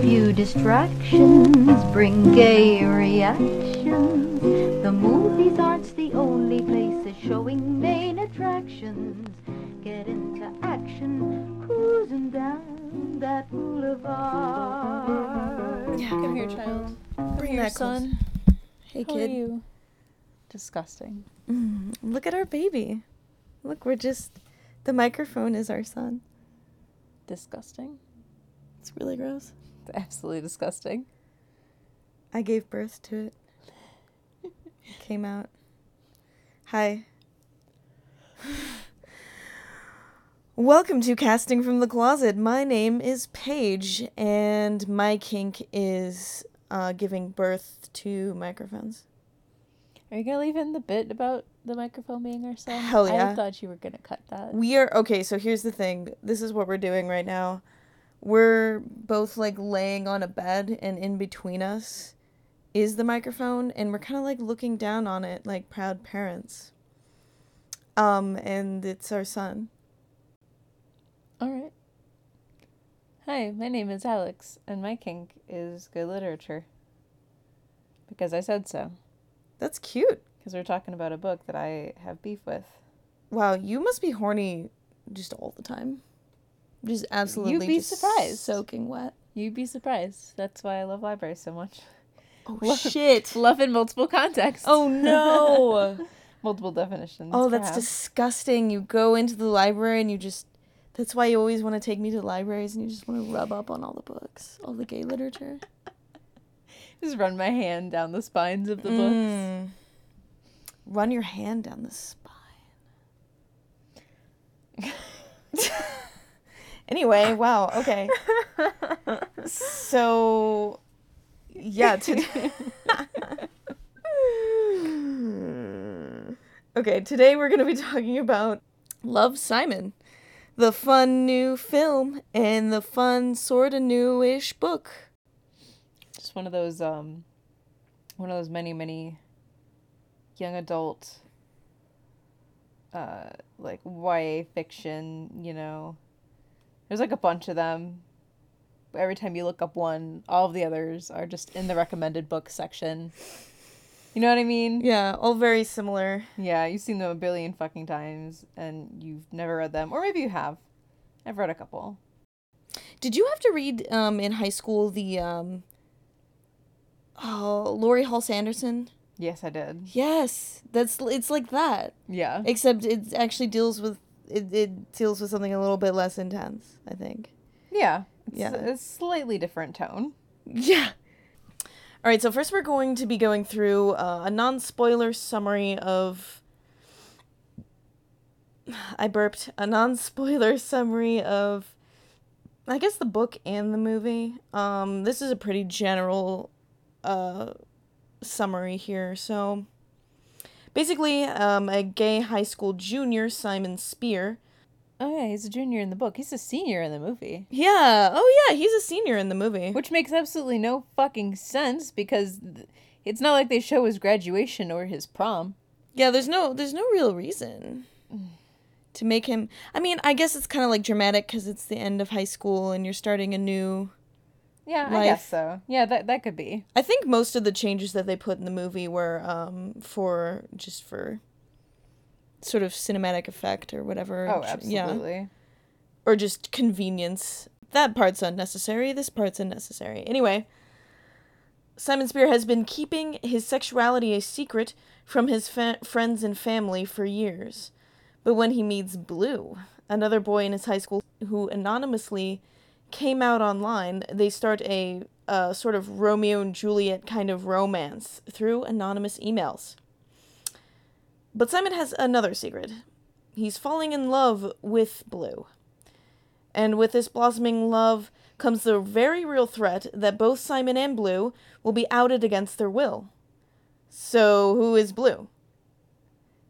few distractions, bring gay reactions. The movies aren't the only places showing main attractions. Get into action, cruising down that boulevard. Yeah, come here, child. Bring Your that close. son. Hey, How are kid. you? Disgusting. Mm, look at our baby. Look, we're just. The microphone is our son. Disgusting. It's really gross. Absolutely disgusting. I gave birth to it. It Came out. Hi. Welcome to Casting from the Closet. My name is Paige, and my kink is uh, giving birth to microphones. Are you gonna leave in the bit about the microphone being our son? Hell yeah. I thought you were gonna cut that. We are okay, so here's the thing. This is what we're doing right now. We're both like laying on a bed and in between us is the microphone and we're kind of like looking down on it like proud parents. Um and it's our son. All right. Hi, my name is Alex, and my kink is good literature. Because I said so. That's cute. Because we're talking about a book that I have beef with. Wow, you must be horny just all the time. Just absolutely You'd be surprised. soaking wet. You'd be surprised. That's why I love libraries so much. Oh Lo- shit. Love in multiple contexts. Oh no. multiple definitions. Oh, that's disgusting. You go into the library and you just. That's why you always want to take me to libraries and you just want to rub up on all the books, all the gay literature. Just run my hand down the spines of the books. Mm. Run your hand down the spine. Anyway, wow, okay. So, yeah, today. okay, today we're going to be talking about Love Simon, the fun new film and the fun sort of newish book. Just one of those um one of those many, many young adult uh like YA fiction, you know. There's like a bunch of them. Every time you look up one, all of the others are just in the recommended book section. You know what I mean? Yeah, all very similar. Yeah, you've seen them a billion fucking times and you've never read them. Or maybe you have. I've read a couple. Did you have to read um in high school the um oh Laurie Halse Anderson? Yes, I did. Yes, that's it's like that, Yeah. except it actually deals with it, it deals with something a little bit less intense. I think. Yeah. It's Yeah. a slightly different tone. Yeah. All right, so first we're going to be going through uh, a non-spoiler summary of. I burped a non-spoiler summary of. I guess the book and the movie. Um, this is a pretty general, uh, summary here. So, basically, um, a gay high school junior, Simon Spier. Oh yeah, he's a junior in the book. He's a senior in the movie. Yeah. Oh yeah, he's a senior in the movie. Which makes absolutely no fucking sense because th- it's not like they show his graduation or his prom. Yeah, there's no there's no real reason to make him. I mean, I guess it's kind of like dramatic because it's the end of high school and you're starting a new. Yeah, I guess so. Yeah, that that could be. I think most of the changes that they put in the movie were um for just for sort of cinematic effect or whatever. Oh, Tr- Yeah, absolutely. or just convenience. That part's unnecessary. This part's unnecessary. Anyway, Simon Spier has been keeping his sexuality a secret from his fa- friends and family for years. But when he meets Blue, another boy in his high school who anonymously came out online, they start a sort of Romeo and Juliet kind of romance through anonymous emails. But Simon has another secret. He's falling in love with Blue. And with this blossoming love comes the very real threat that both Simon and Blue will be outed against their will. So, who is Blue?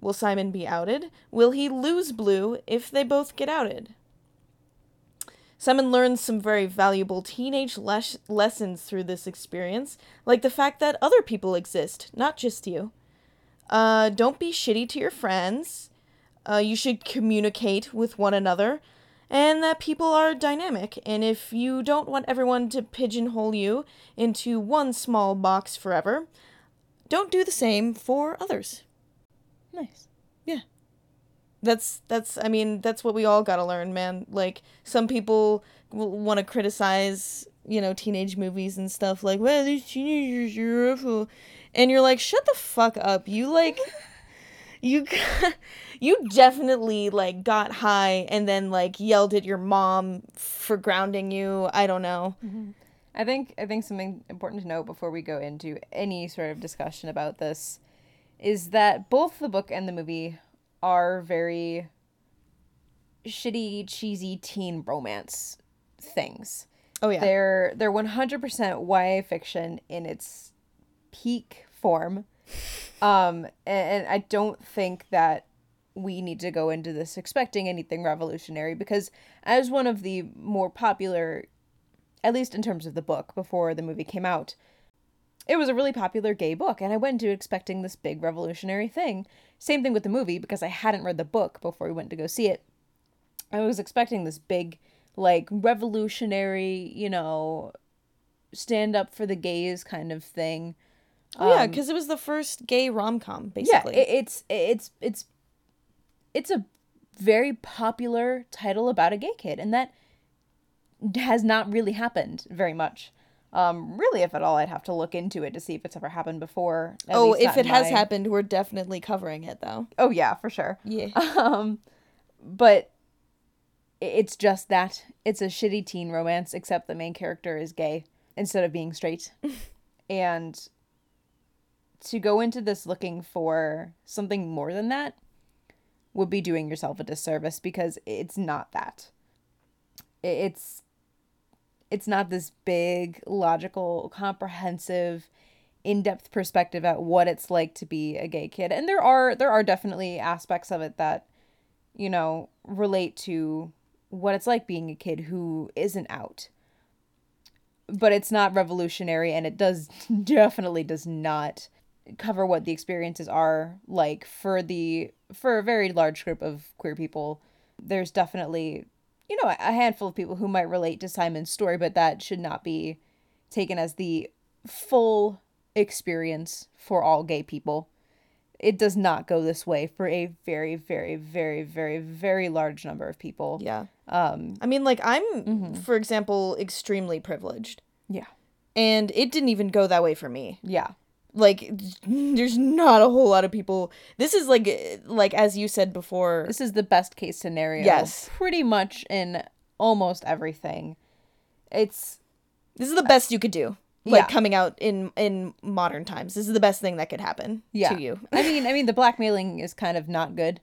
Will Simon be outed? Will he lose Blue if they both get outed? Simon learns some very valuable teenage les- lessons through this experience, like the fact that other people exist, not just you. Uh, don't be shitty to your friends. Uh, you should communicate with one another. and that people are dynamic. And if you don't want everyone to pigeonhole you into one small box forever, don't do the same for others. Nice. That's that's I mean that's what we all got to learn, man. Like some people want to criticize, you know, teenage movies and stuff like, "Well, these teenagers are awful." And you're like, "Shut the fuck up. You like you you definitely like got high and then like yelled at your mom for grounding you. I don't know. Mm-hmm. I think I think something important to note before we go into any sort of discussion about this is that both the book and the movie are very shitty, cheesy teen romance things. Oh yeah. They're they're 100% YA fiction in its peak form. Um and, and I don't think that we need to go into this expecting anything revolutionary because as one of the more popular at least in terms of the book before the movie came out it was a really popular gay book and i went into expecting this big revolutionary thing. Same thing with the movie because i hadn't read the book before we went to go see it. I was expecting this big like revolutionary you know stand up for the gays kind of thing. Oh, yeah, Um, because it was the first gay rom com, yeah basically. it, it's it's it's it's a very popular title about a gay kid and that has not really happened very much um really if at all i'd have to look into it to see if it's ever happened before at oh, if it has my- happened, we're definitely covering it though. oh yeah for sure Yeah. um but it's just that it's a shitty teen romance except the main character is gay instead of being straight and to go into this looking for something more than that would be doing yourself a disservice because it's not that it's it's not this big logical comprehensive in-depth perspective at what it's like to be a gay kid. And there are there are definitely aspects of it that you know relate to what it's like being a kid who isn't out. But it's not revolutionary and it does definitely does not cover what the experiences are like for the for a very large group of queer people. There's definitely you know a handful of people who might relate to simon's story but that should not be taken as the full experience for all gay people it does not go this way for a very very very very very large number of people Yeah. um I mean, like, I'm, for example, extremely privileged. yeah And it didn't even go that way for me. yeah Like, there's not a whole lot of people. This is like, like as you said before. This is the best case scenario. Yes. Pretty much in almost everything. It's This is the best you could do. Like Yeah. coming out in in modern times. This is the best thing that could happen yeah. to you. I mean, I mean the blackmailing is kind of not good.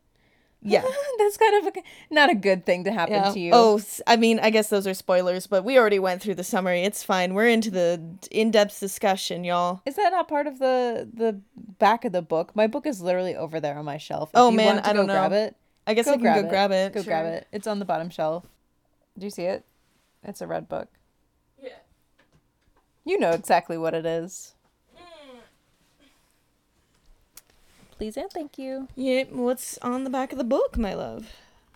Yeah. That's kind of a, not a good thing to happen Yeah. to you. Oh, i mean, I guess those are spoilers, but we already went through the summary. It's fine. We're into the in-depth discussion, y'all. Is that not part of the the back of the book? My book is literally over there on my shelf. If Oh, you man, want to I don't know. grab it. I guess Go I can grab go it. grab it. Go grab it. It's on the bottom shelf. Do you see it? It's a red book. Yeah. You know exactly what it is. Please and thank you. Yeah, what's on the back of the book, my love?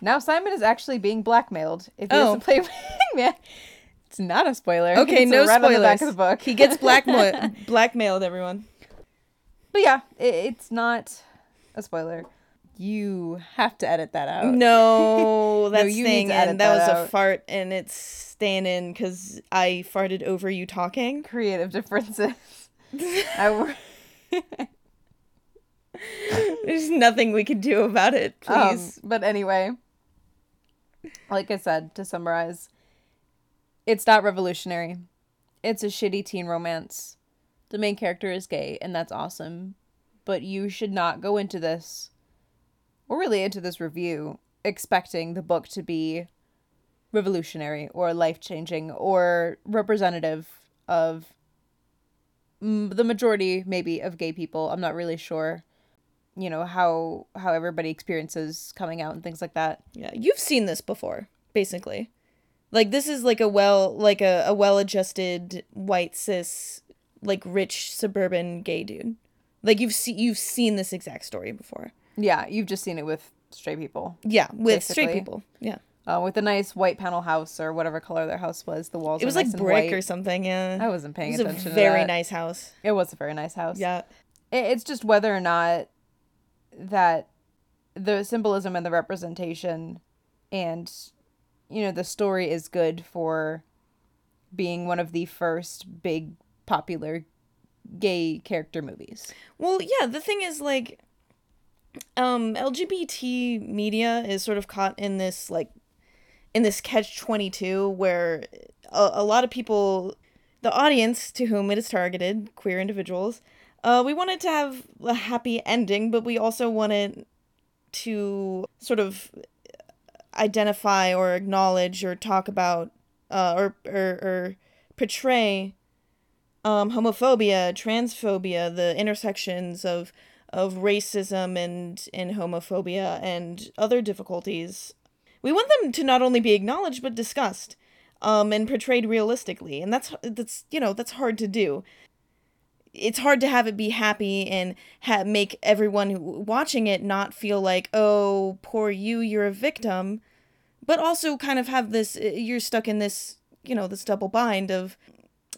Now Simon is actually being blackmailed. If he Oh. doesn't play Wingman, it's not a spoiler. Okay, It's no right spoilers. on the back of the book. He gets blackma- blackmailed, everyone. but yeah, it, it's not a spoiler. You have to edit that out. No, that's you need staying to in. That, was that a fart, and it's staying in because I farted over you talking. Creative differences. I wor- There's nothing we can do about it, um, please. but anyway, like I said, to summarize, it's not revolutionary. It's a shitty teen romance. The main character is gay, and that's awesome. But you should not go into this, or really into this review, expecting the book to be revolutionary or life changing or representative of the majority, maybe, of gay people. I'm not really sure. You know how how everybody experiences coming out and things like that. yeah, you've seen this before, basically. Like this is like a well, like a, a well-adjusted white cis, like rich suburban gay dude. Like you've seen you've seen this exact story before. Yeah, you've just seen it with straight people. Yeah, with straight people. Yeah. uh, with a nice white panel house or whatever color their house was. The walls It was nice like brick or something. Yeah. I wasn't paying it was a attention. very to that. nice house. It was a very nice house. Yeah. It- It's just whether or not that the symbolism and the representation and you know the story is good for being one of the first big popular gay character movies. Well, yeah, the thing is like um LGBT media is sort of caught in this like in this catch 22 where a, a lot of people the audience to whom it is targeted, queer individuals, uh we wanted to have a happy ending, but we also wanted to sort of identify or acknowledge or talk about uh, or, or or portray um, homophobia, transphobia, the intersections of of racism and and homophobia and other difficulties. We want them to not only be acknowledged but discussed, um, and portrayed realistically, and that's that's you know that's hard to do. It's hard to have it be happy and ha- make everyone watching it not feel like oh poor you you're a victim, but also kind of have this you're stuck in this you know this double bind of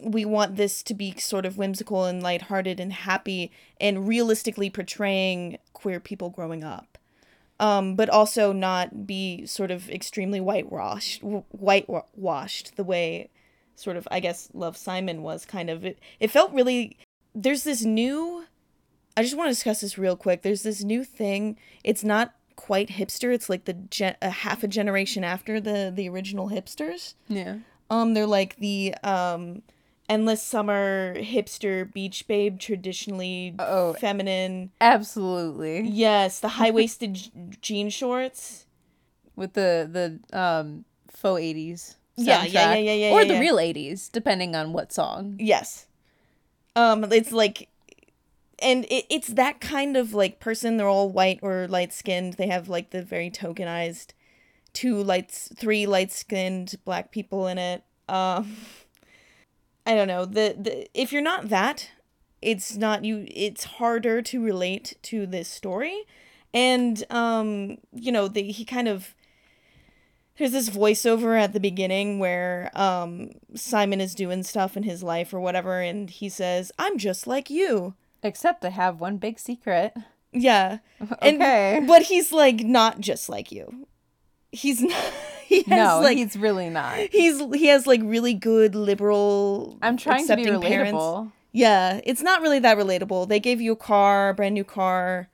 we want this to be sort of whimsical and lighthearted and happy and realistically portraying queer people growing up. Um, but also not be sort of extremely whitewashed, whitewashed the way sort of I guess Love Simon was kind of. It, it felt really. There's this new. I just want to discuss this real quick. There's this new thing. It's not quite hipster. It's like the gen- a half a generation after the the original hipsters. Yeah. Um, they're like the um, endless summer hipster beach babe, traditionally Oh. feminine. Absolutely. Yes, the high waisted j- jean shorts. With the the um faux 80s. Yeah, yeah, yeah, yeah, yeah, Or yeah, the yeah. real 80s, depending on what song. Yes. Um, it's like, and it, it's that kind of like person. They're all white or light skinned. They have like the very tokenized two lights, three light skinned black people in it. Um, I don't know. The the if you're not that, it's not you. It's harder to relate to this story, and um, you know, the he kind of there's this voiceover at the beginning where um Simon is doing stuff in his life or whatever and he says, "I'm just like you." Except I have one big secret. Yeah. And, Okay. But he's like not just like you. He's not he No, like he's really not. he's he has like really good liberal I'm trying to be relatable. parents. Yeah, it's not really that relatable. They gave you a car, a brand new car.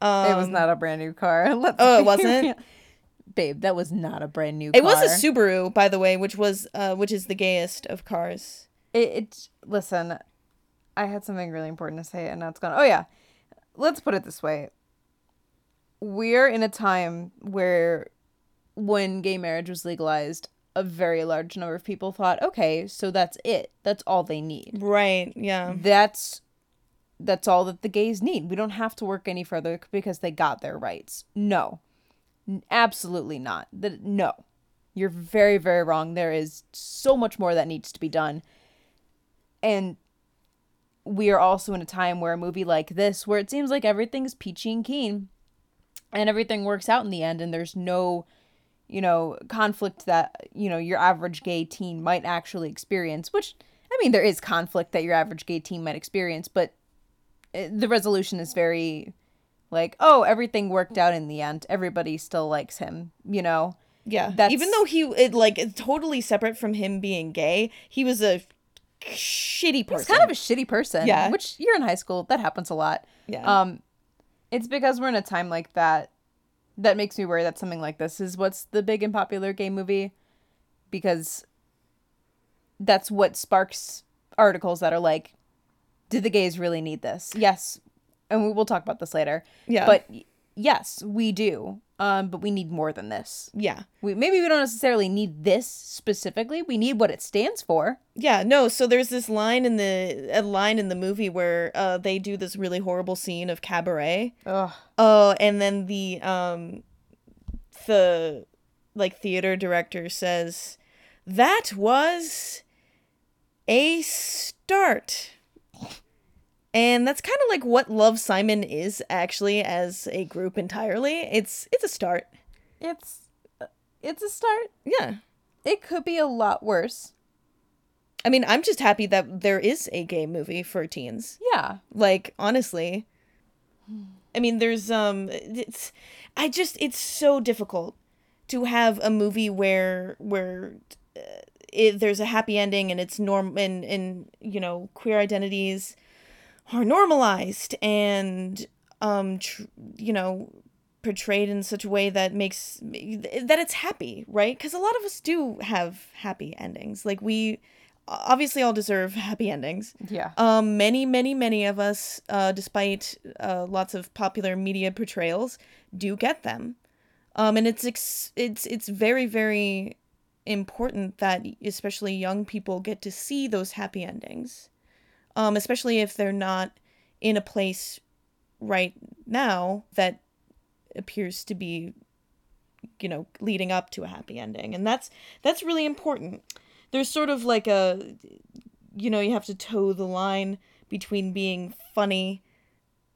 Um, it was not a brand new car. Let's Oh, it wasn't? Real. Babe, that was not a brand new It car. was a Subaru, by the way, which was uh which is the gayest of cars. It, it listen, I had something really important to say and now it's gone. Oh yeah. Let's put it this way. We're in a time where when gay marriage was legalized, a very large number of people thought, "Okay, so that's it. That's all they need." Right, yeah. That's that's all that the gays need. We don't have to work any further because they got their rights. No. Absolutely not. That no. You're very very wrong. There is so much more that needs to be done. And we are also in a time where a movie like this where it seems like everything's peachy and keen and everything works out in the end and there's no you know conflict that you know your average gay teen might actually experience which i mean there is conflict that your average gay teen might experience but uh, the resolution is very like oh everything worked out in the end everybody still likes him you know Yeah. That's- Even though he it like it's totally separate from him being gay, he was a shitty person. he's kind of a shitty person Yeah. which you're in high school that happens a lot yeah. um it's because we're in a time like that that makes me worry that something like this is what's the big and popular gay movie because that's what sparks articles that are like did the gays really need this yes and we will talk about this later yeah. but yes we do um but we need more than this yeah. we maybe we don't necessarily need this specifically we need what it stands for Yeah, no, so there's this line in the a line in the movie where uh they do this really horrible scene of cabaret. Ugh. Oh, and then the um the like theater director says that was a start. And that's kind of like what Love Simon is actually as a group entirely. It's it's a start. it's it's a start. Yeah. It could be a lot worse. I mean, I'm just happy that there is a gay movie for teens. Yeah. Like, honestly. I mean, there's um it's I just it's so difficult to have a movie where where uh, it, there's a happy ending and it's norm and and you know, queer identities are normalized and um tr- you know, portrayed in such a way that makes that it's happy, right? Cuz a lot of us do have happy endings. Like we obviously all deserve happy endings. Yeah. Um, many, many, many of us, uh, despite uh, lots of popular media portrayals, do get them. Um, and it's ex- it's it's very, very important that especially young people get to see those happy endings. Um, especially if they're not in a place right now that appears to be you know leading up to a happy ending. And that's that's really important. There's sort of like a you know you have to toe the line between being funny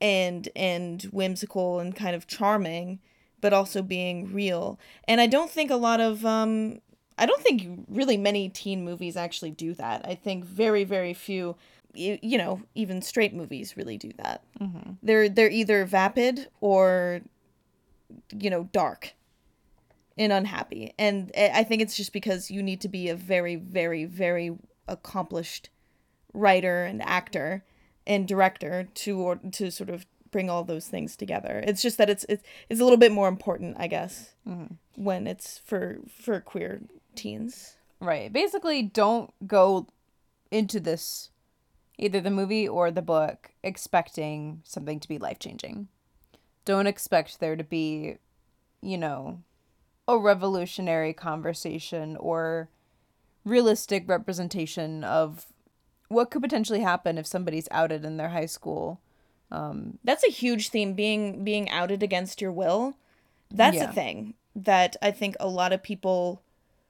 and and whimsical and kind of charming but also being real. And i don't think a lot of um i don't think really many teen movies actually do that. I think very very few you, you know even straight movies really do that Mm-hmm. they're they're either vapid or you know dark and unhappy and i think it's just because you need to be a very very very accomplished writer and actor and director to or to sort of bring all those things together it's just that it's it's, it's a little bit more important i guess Mhm. when it's for for queer teens Right. Basically, don't go into this, either the movie or the book, expecting something to be life changing. Don't expect there to be, you know, a revolutionary conversation or realistic representation of what could potentially happen if somebody's outed in their high school. Um, that's a huge theme being being outed against your will that's Yeah. a thing that i think a lot of people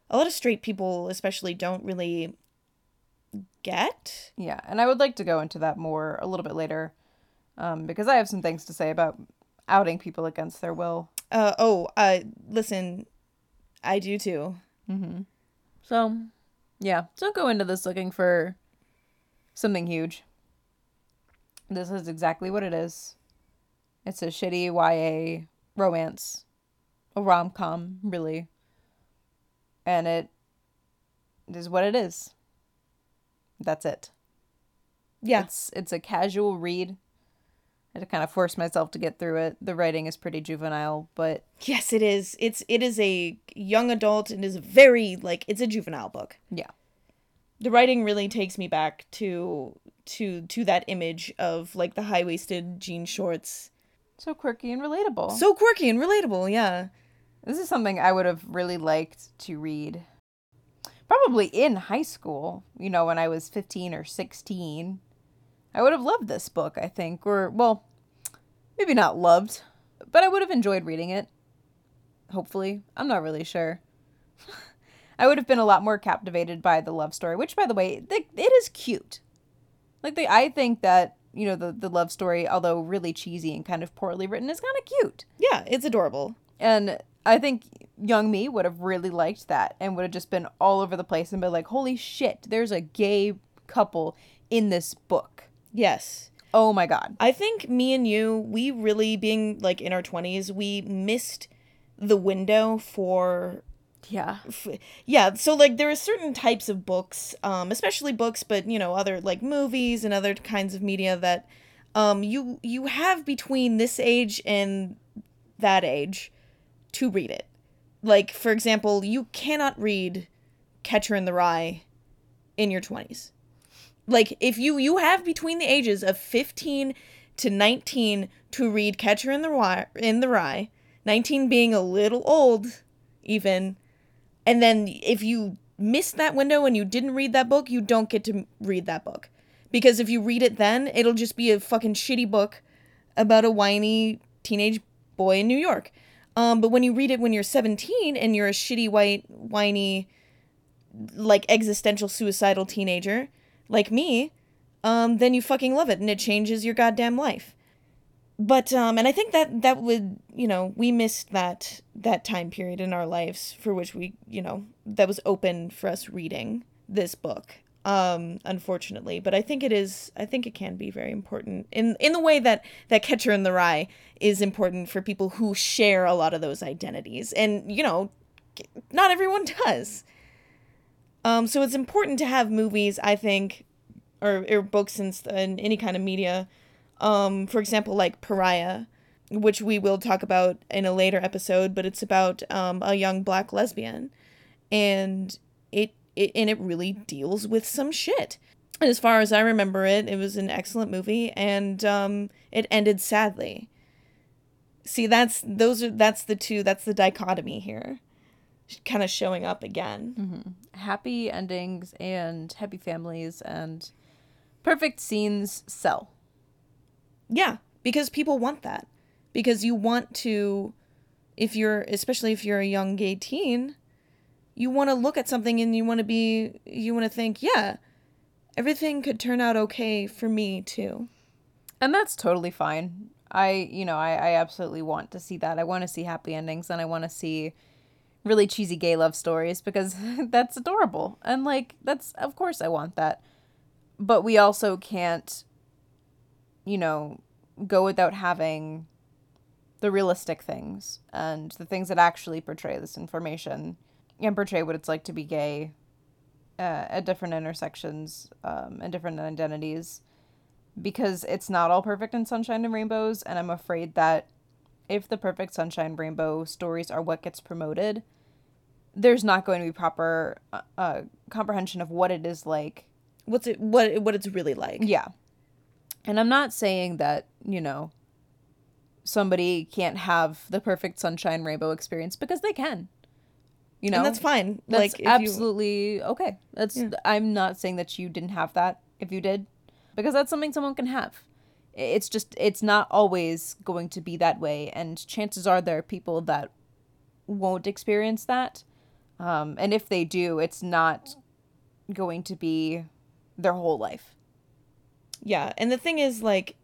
a lot of straight people especially don't really get Yeah, and I would like to go into that more a little bit later, um, because I have some things to say about outing people against their will. uh oh uh listen i do too Mm-hmm. So, yeah, don't go into this looking for something huge. This is exactly what it is. It's a shitty YA romance, a rom com, really, and it is what it is. That's it. yeah It's it's a casual read. I had to kind of force myself to get through it. The writing is pretty juvenile, but yes it is it's it is a young adult and is very like it's a juvenile book yeah. the writing really takes me back to to to that image of like the high-waisted jean shorts So quirky and relatable. so quirky and relatable yeah This is something I would have really liked to read. Probably in high school, you know, when I was 15 or 16. I would have loved this book, I think. Or, well, maybe not loved, but I would have enjoyed reading it. Hopefully. I'm not really sure. I would have been a lot more captivated by the love story, which, by the way, th- it is cute. Like, they, I think that, you know, the, the love story, although really cheesy and kind of poorly written, is kind of cute. yeah it's adorable And I think young me would have really liked that and would have just been all over the place and been like, holy shit, there's a gay couple in this book. yes Oh my God. I think me and you, we really being like in our 20s, we missed the window for Yeah. f- yeah, so like there are certain types of books, um especially books but you know other like movies and other kinds of media that um you you have between this age and that age to read it. Like for example, you cannot read Catcher in the Rye in your 20s like if you you have between the ages of 15 to 19 to read catcher in the rye in the rye 19 being a little old even and then if you missed that window and you didn't read that book you don't get to read that book. Because if you read it then it'll just be a fucking shitty book about a whiny teenage boy in new york um, but when you read it when you're 17 and you're a shitty white whiny like existential suicidal teenager like me, um, then you fucking love it and it changes your goddamn life. but um and i think that that would you know we missed that that time period in our lives for which we you know that was open for us reading this book um unfortunately but i think it is i think it can be very important in in the way that that catcher in the rye is important for people who share a lot of those identities. And you know not everyone does. Um so it's important to have movies i think or, or books and, any kind of media. Um, for example, like Pariah, which we will talk about in a later episode, but it's about um, a young black lesbian, and it, it and it really deals with some shit. And as far as I remember it, it was an excellent movie, and um, it ended sadly. See, that's those are that's the two that's the dichotomy here, kind of showing up again. Mm-hmm. Happy endings and happy families and perfect scenes sell. Yeah, because people want that. Because you want to if you're especially if you're a young gay teen, you want to look at something and you want to be you want to think, yeah, everything could turn out okay for me too. And that's totally fine. I, you know, I, I absolutely want to see that. I want to see happy endings and I want to see really cheesy gay love stories because that's adorable. And like that's of course I want that. But we also can't you know, go without having the realistic things and the things that actually portray this information and portray what it's like to be gay uh, at different intersections um, and different identities because it's not all perfect in sunshine and rainbows and i'm afraid that if the perfect sunshine rainbow stories are what gets promoted there's not going to be proper uh, uh, comprehension of what it is like. What's it what what it's really like. Yeah. And I'm not saying that, you know, somebody can't have the perfect sunshine rainbow experience because they can. You know, and that's fine. That's like absolutely you... okay. That's yeah. I'm not saying that you didn't have that if you did, because that's something someone can have. It's just it's not always going to be that way, and chances are there are people that won't experience that, um, and if they do, it's not going to be their whole life. Yeah, and the thing is like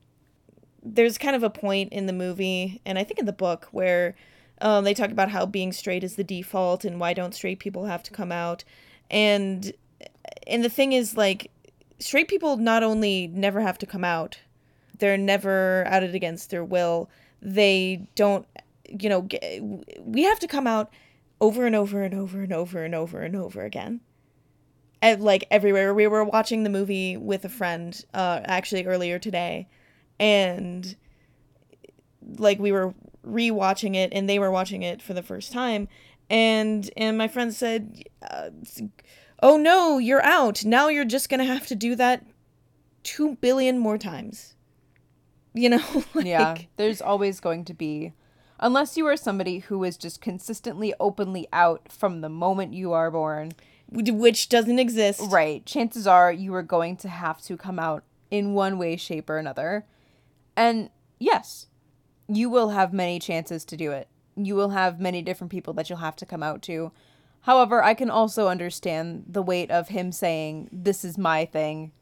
there's kind of a point in the movie and I think in the book where um, they talk about how being straight is the default and why don't straight people have to come out. And and the thing is like straight people not only never have to come out they're never outed against their will. They don't you know get, we have to come out over and over and over and over and over and over again. Like everywhere. We were watching the movie with a friend uh, actually earlier today, and like we were rewatching it, and they were watching it for the first time, and and my friend said, uh, "Oh no, you're out. Now you're just gonna have to do that two billion more times." You know, like, yeah. There's always going to be unless you are somebody who is just consistently openly out from the moment you are born which doesn't exist. Right. Chances are you are going to have to come out in one way, shape, or another. And yes, you will have many chances to do it. You will have many different people that you'll have to come out to. However, I can also understand the weight of him saying, This is my thing.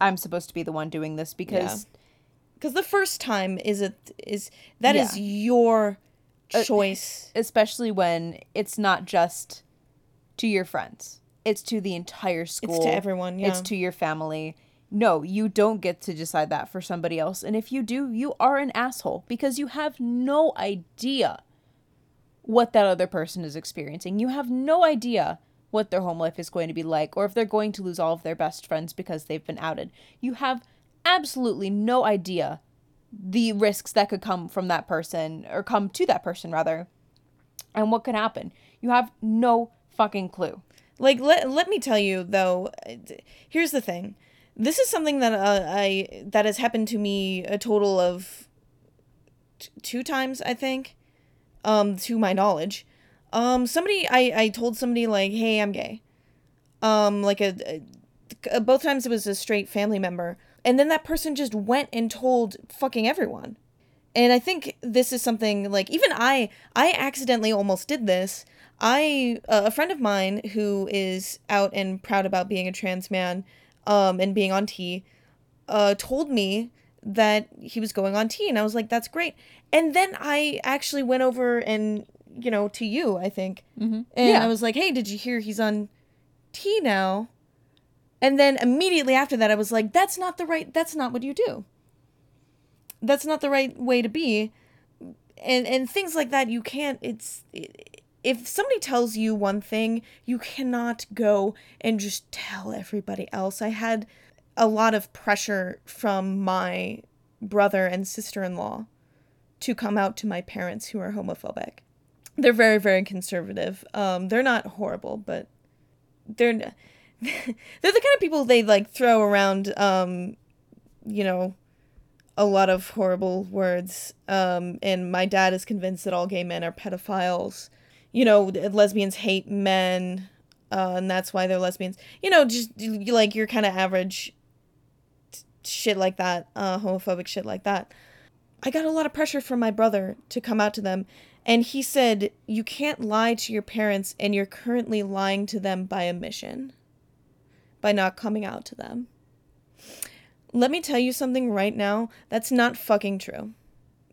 I'm supposed to be the one doing this because. Because the first time is a is that yeah. is your uh, choice, uh, especially when it's not just to your friends it's to the entire school. It's to everyone. Yeah. It's to your family. No, you don't get to decide that for somebody else. And if you do, you are an asshole because you have no idea what that other person is experiencing. You have no idea what their home life is going to be like or if they're going to lose all of their best friends because they've been outed. You have absolutely no idea the risks that could come from that person or come to that person rather and what could happen. You have no fucking clue. Like let let me tell you though, uh, here's the thing. This is something that uh, I that has happened to me a total of t- two times, I think. Um to my knowledge. Um somebody I I told somebody like, "Hey, I'm gay." Um like a, a both times it was a straight family member. And then that person just went and told fucking everyone. And I think this is something like even I I accidentally almost did this I uh, a friend of mine who is out and proud about being a trans man um, and being on T uh, told me that he was going on T, and I was like, that's great. And then I actually went over and you know to you, I think, Mhm. and Yeah. I was like, hey, did you hear he's on T now? And then immediately after that, I was like, that's not the right. That's not what you do. That's not the right way to be. And and things like that, you can't. It's if somebody tells you one thing, you cannot go and just tell everybody else. I had a lot of pressure from my brother and sister-in-law to come out to my parents who are homophobic. They're very very conservative. Um they're not horrible, but they're they're the kind of people they like throw around um you know a lot of horrible words um and my dad is convinced that all gay men are pedophiles you know lesbians hate men uh, and that's why they're lesbians. You know just like your kind of average shit like that uh homophobic shit like that. I got a lot of pressure from my brother to come out to them and he said you can't lie to your parents and you're currently lying to them by omission by not coming out to them. Let me tell you something right now that's not fucking true.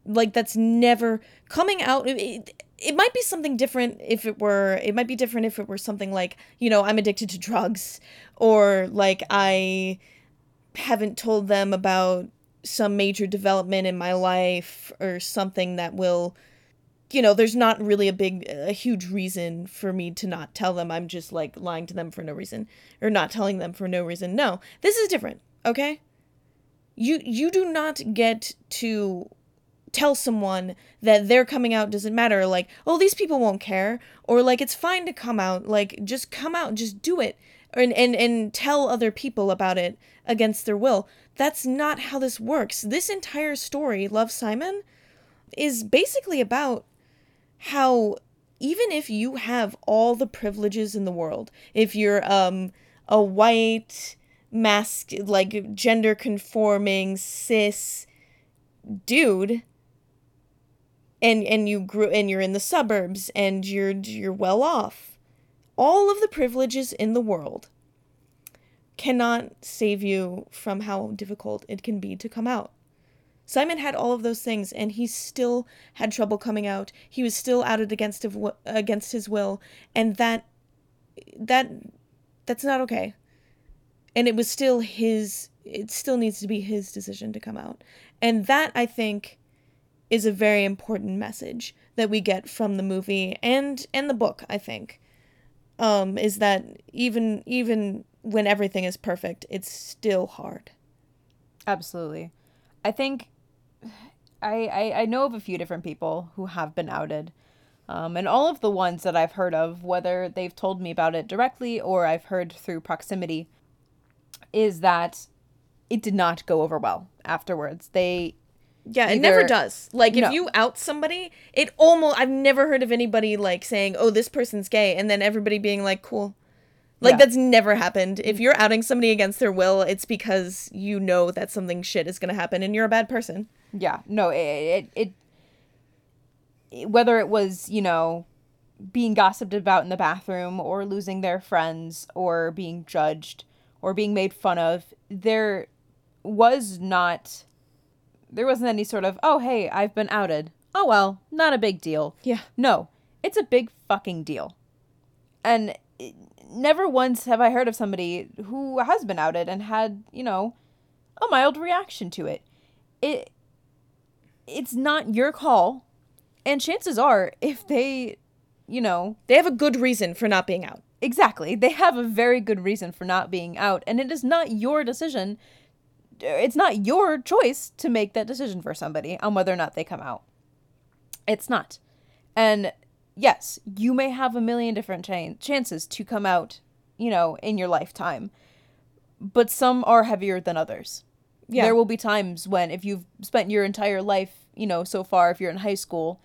Like that's never coming out it, it, might be something different if it were it might be different if it were something like you know i'm addicted to drugs or like i haven't told them about some major development in my life or something that will you know there's not really a big a huge reason for me to not tell them. I'm just like lying to them for no reason or not telling them for no reason. No this is different okay? You you do not get to tell someone that their coming out doesn't matter like oh these people won't care or like it's fine to come out like just come out just do it and and and tell other people about it against their will. That's not how this works. This entire story love simon is basically about how even if you have all the privileges in the world if you're um a white mask like gender conforming cis dude and and you grew and you're in the suburbs and you're you're well off all of the privileges in the world cannot save you from how difficult it can be to come out Simon had all of those things and he still had trouble coming out. He was still outed against against his will and that that that's not okay. And it was still his it still needs to be his decision to come out. And that I think is a very important message that we get from the movie and and the book, I think. Um is that even even when everything is perfect, it's still hard. Absolutely. I think I, I I know of a few different people who have been outed. Um, and all of the ones that I've heard of, whether they've told me about it directly or I've heard through proximity, is that it did not go over well afterwards. They Yeah, it never does. Like if No. you out somebody, it almost I've never heard of anybody like saying, "Oh, this person's gay," and then everybody being like, "Cool." Like Yeah. that's never happened. If you're outing somebody against their will, it's because you know that something shit is going to happen and you're a bad person. Yeah, no, it, it, it, whether it was, you know, being gossiped about in the bathroom or losing their friends or being judged or being made fun of, there was not, there wasn't any sort of, oh, hey, I've been outed. Oh, well, not a big deal. Yeah. No, it's a big fucking deal. And it- never once have I heard of somebody who has been outed and had, you know, a mild reaction to it. It it's not your call. And chances are if they, you know, They have a good reason for not being out. exactly, they have a very good reason for not being out and it is not your decision. It's not your choice to make that decision for somebody on whether or not they come out. It's not. And yes, you may have a million different chan- chances to come out, you know, in your lifetime, but some are heavier than others. Yeah. There will be times when, if you've spent your entire life, you know, so far, if you're in high school,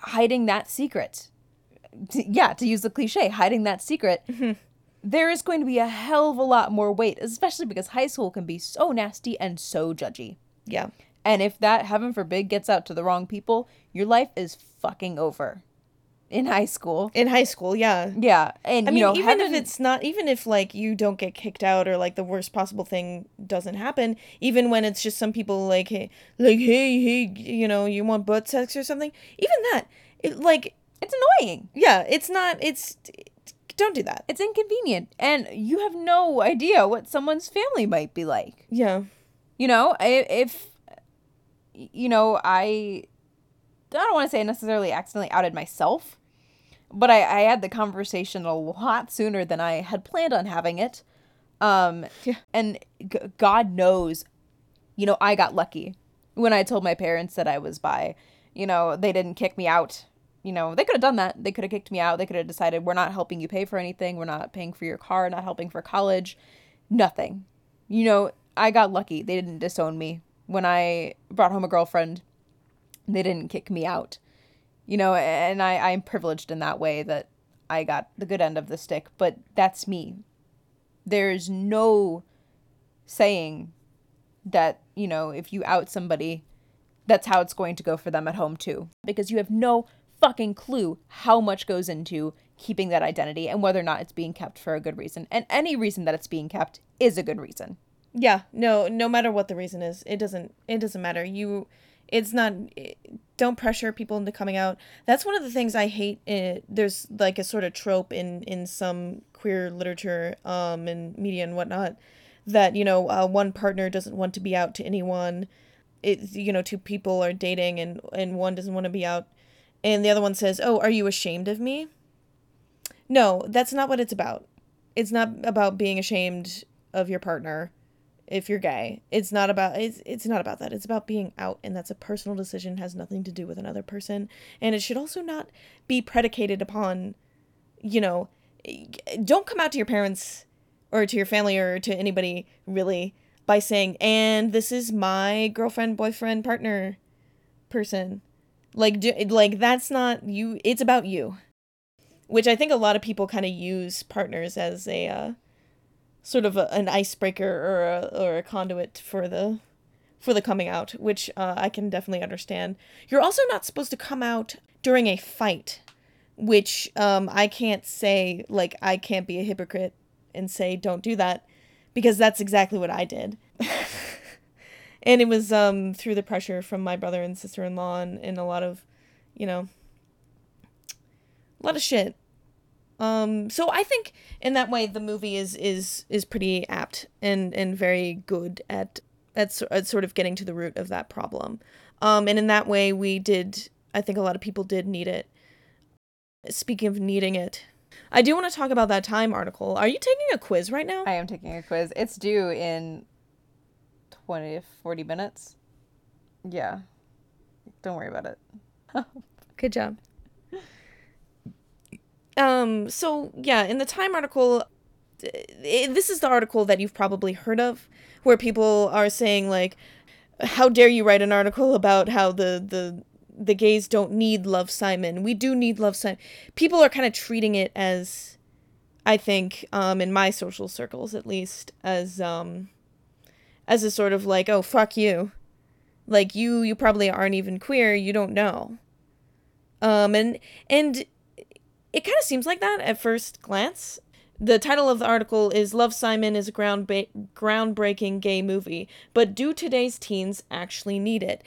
hiding that secret, yeah, to use the cliche, hiding that secret, mm-hmm. There is going to be a hell of a lot more weight, especially because high school can be so nasty and so judgy. Yeah. And if that, heaven forbid, gets out to the wrong people, your life is fucking over. in high school. in high school. Yeah. Yeah, and I mean, you know, even heaven, if it's not, even if like you don't get kicked out or like the worst possible thing doesn't happen, even when it's just some people like, hey, like, hey, hey, you know, you want butt sex or something, even that, it, like, it's annoying. yeah, it's not, it's, don't do that. It's inconvenient, and you have no idea what someone's family might be like. Yeah. You know, if you know, I I don't want to say I necessarily accidentally outed myself, but I, I had the conversation a lot sooner than I had planned on having it. Um, Yeah. and g- God knows, you know, I got lucky when I told my parents that I was bi. You know, they didn't kick me out. You know, they could have done that. They could have kicked me out. They could have decided we're not helping you pay for anything. We're not paying for your car. Not helping for college. Nothing. You know, I got lucky. They didn't disown me when I brought home a girlfriend. They didn't kick me out. You know, and I I'm privileged in that way that I got the good end of the stick. But that's me. There's no saying that you know if you out somebody that's how it's going to go for them at home too because you have no fucking clue how much goes into keeping that identity and whether or not it's being kept for a good reason and any reason that it's being kept is a good reason Yeah. No, no matter what the reason is, it doesn't, it doesn't matter. You, it's not, it- don't pressure people into coming out. That's one of the things I hate. eh, there's like a sort of trope in, in some queer literature, um, and media and whatnot that, you know, uh, one partner doesn't want to be out to anyone. It, you know, two people are dating and, and one doesn't want to be out. And the other one says, Oh, are you ashamed of me? No, that's not what it's about. It's not about being ashamed of your partner if you're gay. It's not about it's it's not about that. It's about being out and that's a personal decision has nothing to do with another person and it should also not be predicated upon you know don't come out to your parents or to your family or to anybody really by saying and this is my girlfriend, boyfriend, partner person. Like do, like that's not you it's about you. Which I think a lot of people kind of use partners as a uh sort of a, an icebreaker or a, or a conduit for the for the coming out, which uh, I can definitely understand. You're also not supposed to come out during a fight, which um, I can't say like I can't be a hypocrite and say don't do that because that's exactly what I did. and it was um, through the pressure from my brother and sister-in-law and, and a lot of, you know, a lot of shit. Um, so I think in that way the movie is is is pretty apt and and very good at at, at sort of getting to the root of that problem. Um, and in that way we did I think a lot of people did need it. Speaking of needing it, I do want to talk about that Time article. Are you taking a quiz right now? i am taking a quiz it's due in 20 to 40 minutes yeah don't worry about it Good job. Um, so yeah, in the Time article, eh, this is the article that you've probably heard of, where people are saying like, "How dare you write an article about how the the the gays don't need Love Simon? We do need Love Simon." People are kind of treating it as, I think, um, in my social circles at least, as um, as a sort of like, "Oh fuck you," like you you probably aren't even queer, you don't know. Um, and and it kind of seems like that at first glance. The title of the article is Love Simon is a ground groundbreaking gay movie, but do today's teens actually need it?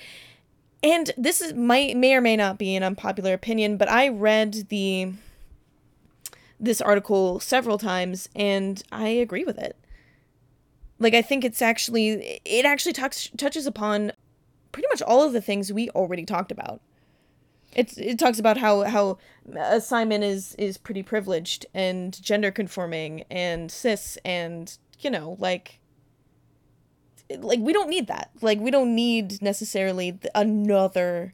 And this is might may or may not be an unpopular opinion, but I read the this article several times and I agree with it. Like I think it's actually it actually talks touches upon pretty much all of the things we already talked about. It's it talks about how how uh, Simon is is pretty privileged and gender conforming and cis and you know like like we don't need that. Like we don't need necessarily th- another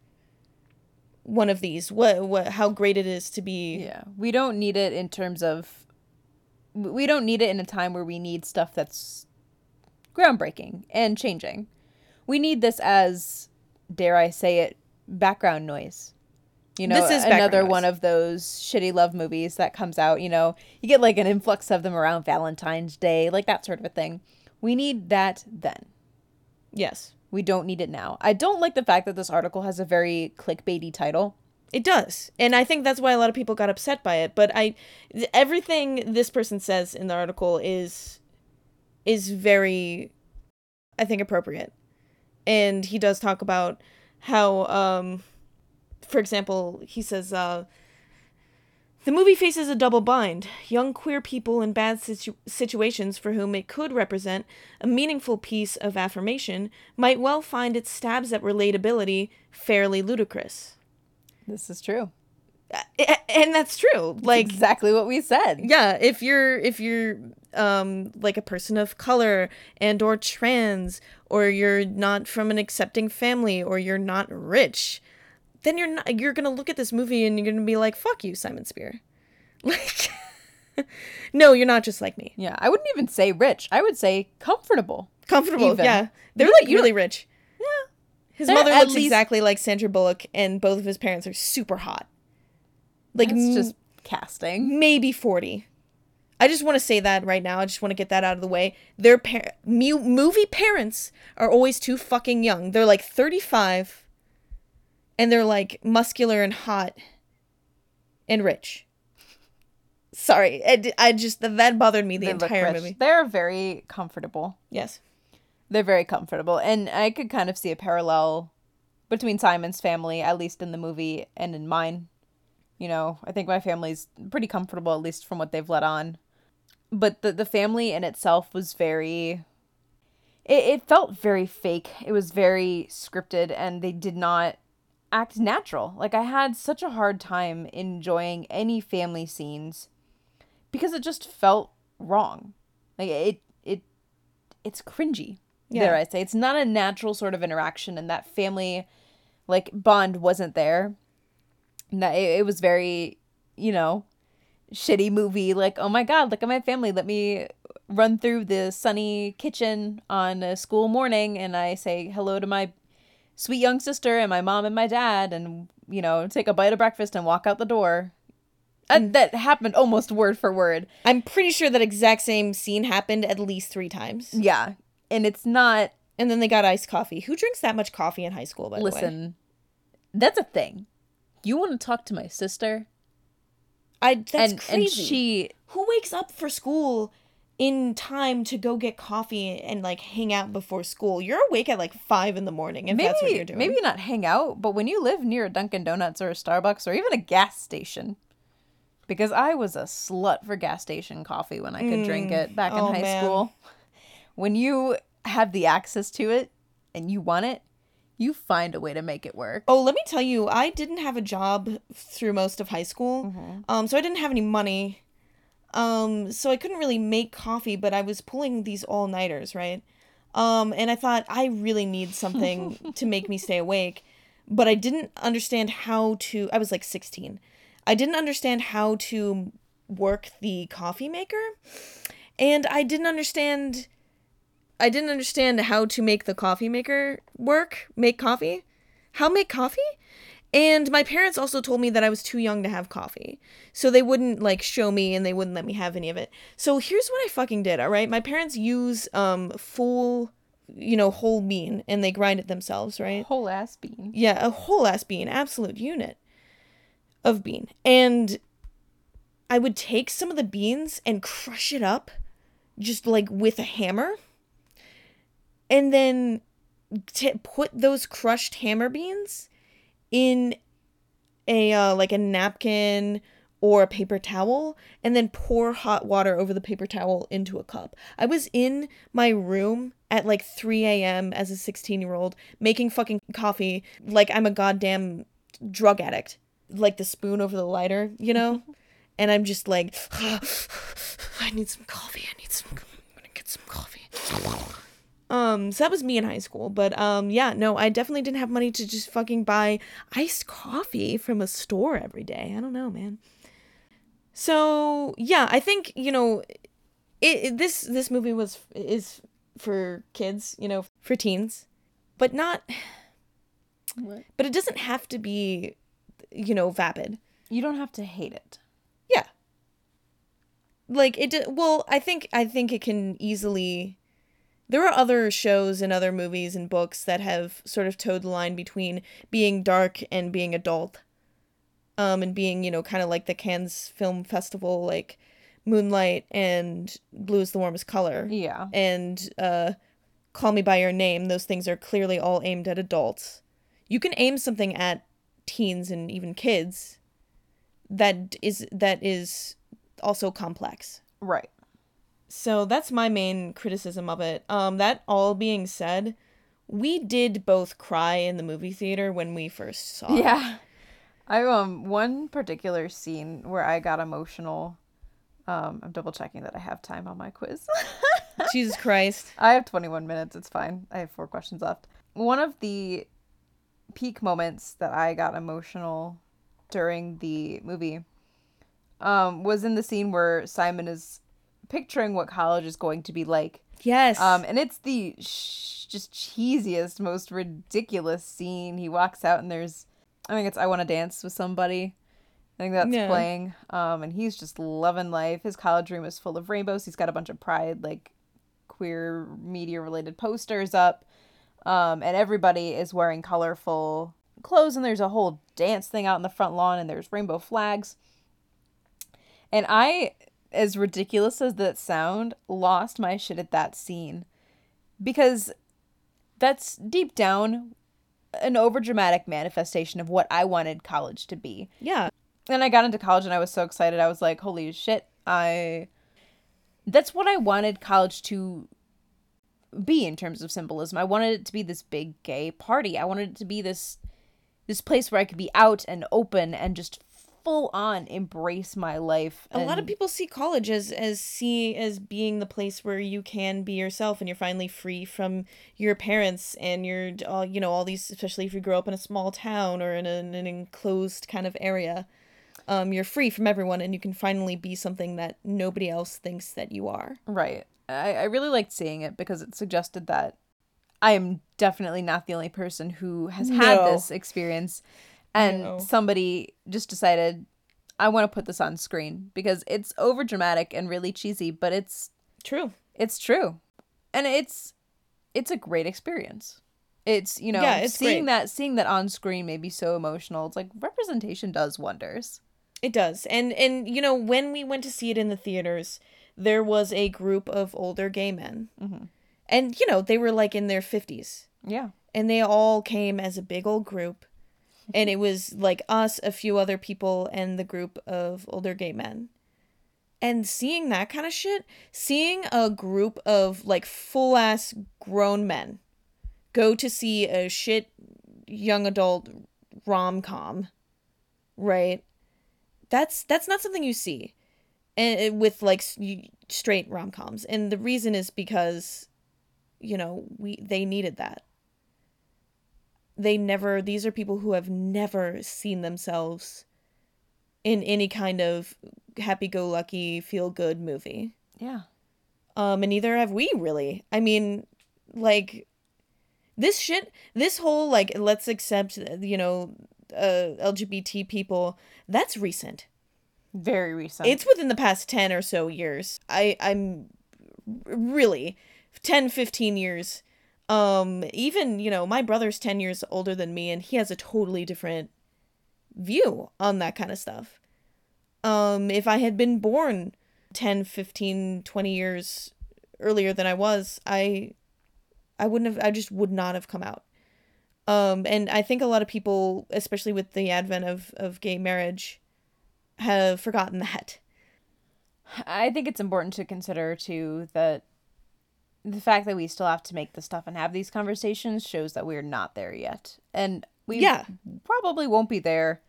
one of these. What what how great it is to be Yeah, we don't need it in terms of. We don't need it in a time where we need stuff that's groundbreaking and changing. We need this as, dare I say it, background noise. You know, This is another one of those shitty love movies that comes out. You know, you get like an influx of them around Valentine's Day, like that sort of a thing. We need that then. Yes. We don't need it now. I don't like the fact that this article has a very clickbaity title. It does. And I think that's why a lot of people got upset by it, but I th- everything this person says in the article is is very I think appropriate. And he does talk about how um for example, he says uh the movie faces a double bind. Young queer people in bad situ- situations for whom it could represent a meaningful piece of affirmation might well find its stabs at relatability fairly ludicrous. This is true. And that's true. Like exactly what we said. yeah, if you're if you're um like a person of color and or trans or you're not from an accepting family or you're not rich, then you're not you're going to look at this movie and you're going to be like, "Fuck you, Simon Spier." Like No, you're not just like me. Yeah, I wouldn't even say rich. I would say comfortable. Comfortable, Even. yeah. They're like really rich. Yeah. His They're mother looks least- exactly like Sandra Bullock and both of his parents are super hot. Like m- just casting. maybe 40. I just want to say that right now. I just want to get that out of the way. Their par- mu- movie parents are always too fucking young. They're like 35 and they're like muscular and hot and rich. Sorry, I, I just the that bothered me the They entire movie. They're very comfortable. Yes. They're very comfortable. And I could kind of see a parallel between Simon's family, at least in the movie, and in mine. You know, I think my family's pretty comfortable, at least from what they've let on. But the, the family in itself was very. It, it felt very fake. It was very scripted, and they did not act natural. Like, I had such a hard time enjoying any family scenes because it just felt wrong. Like, it, it, it's cringy Yeah. dare I say. It's not a natural sort of interaction, and that family, like, bond wasn't there. That it, it was very, you know, shitty movie. Like, oh my god, look at my family. Let me run through the sunny kitchen on a school morning, and I say hello to my sweet young sister and my mom and my dad, and you know, take a bite of breakfast and walk out the door. And mm. that happened almost word for word. I'm pretty sure that exact same scene happened at least three times. Yeah, and it's not And then they got iced coffee. Who drinks that much coffee in high school, by the way? Listen, that's a thing. You want to talk to my sister, I that's and crazy. and she Who wakes up for school in time to go get coffee and like hang out before school? You're awake at like five in the morning if maybe that's what you're doing. maybe not hang out, but when you live near a Dunkin' Donuts or a Starbucks or even a gas station, because I was a slut for gas station coffee when I could drink mm. it back in Oh, high man. school. When you have the access to it and you want it, you find a way to make it work. Oh, let me tell you, I didn't have a job through most of high school. Mm-hmm. Um, so I didn't have any money. Um, so I couldn't really make coffee, but I was pulling these all nighters, right? Um, and I thought I really need something to make me stay awake, but I didn't understand how to. I was like 16. I didn't understand how to work the coffee maker, and I didn't understand. I didn't understand how to make the coffee maker work, make coffee, how make coffee. And my parents also told me that I was too young to have coffee. So they wouldn't like show me and they wouldn't let me have any of it. So here's what I fucking did, all right? My parents use um full you know, whole bean and they grind it themselves, right? Whole ass bean. Yeah, a whole ass bean, absolute unit of bean. And I would take some of the beans and crush it up just like with a hammer. And then t- put those crushed hammer beans in a uh, like a napkin or a paper towel and then pour hot water over the paper towel into a cup. I was in my room at like 3 a.m. as a 16 year old making fucking coffee like I'm a goddamn drug addict. Like the spoon over the lighter, you know? and I'm just like, I need some coffee. I need some, I'm gonna get some coffee. Um, so that was me in high school. But um, yeah, no, I definitely didn't have money to just fucking buy iced coffee from a store every day. I don't know, man. So yeah, I think you know, it, it this this movie was is for kids, you know, for teens, but not. What? But it doesn't have to be, you know, vapid. You don't have to hate it. Yeah. Like it well, I think I think it can easily there are other shows and other movies and books that have sort of toed the line between being dark and being adult. um, and being, you know, kind of like the Cannes Film Festival, like Moonlight and Blue is the Warmest Color. Yeah. And uh, Call Me By Your Name, those things are clearly all aimed at adults. You can aim something at teens and even kids that is that is also complex. Right. So that's my main criticism of it. Um, that all being said, we did both cry in the movie theater when we first saw it. Yeah. I um one particular scene where I got emotional. Um, I'm double checking that I have time on my quiz. Jesus Christ. I have 21 minutes. It's fine. I have four questions left. One of the peak moments that I got emotional during the movie um, was in the scene where Simon is picturing what college is going to be like. Yes. Um, and it's the sh- just cheesiest, most ridiculous scene. He walks out and there's, I think it's I Want to Dance with Somebody. I think that's Yeah. playing. Um, and he's just loving life. His college room is full of rainbows. He's got a bunch of pride, like queer media related posters up. Um, and everybody is wearing colorful clothes, and there's a whole dance thing out in the front lawn, and there's rainbow flags. And I, as ridiculous as that sound, lost my shit at that scene because that's deep down an overdramatic manifestation of what I wanted college to be. yeah. And I got into college and I was so excited. I was like, holy shit, I that's what I wanted college to be in terms of symbolism. I wanted it to be this big gay party. I wanted it to be this this place where I could be out and open and just full on embrace my life. A lot of people see college as as see as being the place where you can be yourself and you're finally free from your parents and you're all you know all these especially if you grow up in a small town or in an, an enclosed kind of area um you're free from everyone and you can finally be something that nobody else thinks that you are Right. I, I really liked seeing it because it suggested that I am definitely not the only person who has had this experience. And No. somebody just decided, I want to put this on screen because it's over dramatic and really cheesy, but it's true it's true. And it's it's a great experience. It's you know Yeah, it's seeing great. that seeing that on screen may be so emotional. It's like representation does wonders. It does. And and you know, when we went to see it in the theaters, there was a group of older gay men. Mhm. And you know, they were like in their 50s. Yeah. And they all came as a big old group. And it was like us, a few other people, and the group of older gay men. And seeing that kind of shit, seeing a group of like full ass grown men go to see a shit young adult rom com, right? That's that's not something you see, and with like straight rom coms, and the reason is because, you know, we they needed that. They never. These are people who have never seen themselves in any kind of happy-go-lucky, feel-good movie. Yeah. Um, and neither have we really. I mean, like, this shit, this whole, like, let's accept, you know, uh, LGBT people, that's recent. Very recent. It's within the past 10 or so years. I, I'm really 10, 15 years. Um, even, you know, my brother's 10 years older than me, and he has a totally different view on that kind of stuff. Um, if I had been born 10, 15, 20 years earlier than I was, I I wouldn't have I just would not have come out. Um and I think a lot of people, especially with the advent of of gay marriage, have forgotten that. I think it's important to consider too that the fact that we still have to make the stuff and have these conversations shows that we're not there yet. And we Yeah. probably won't be there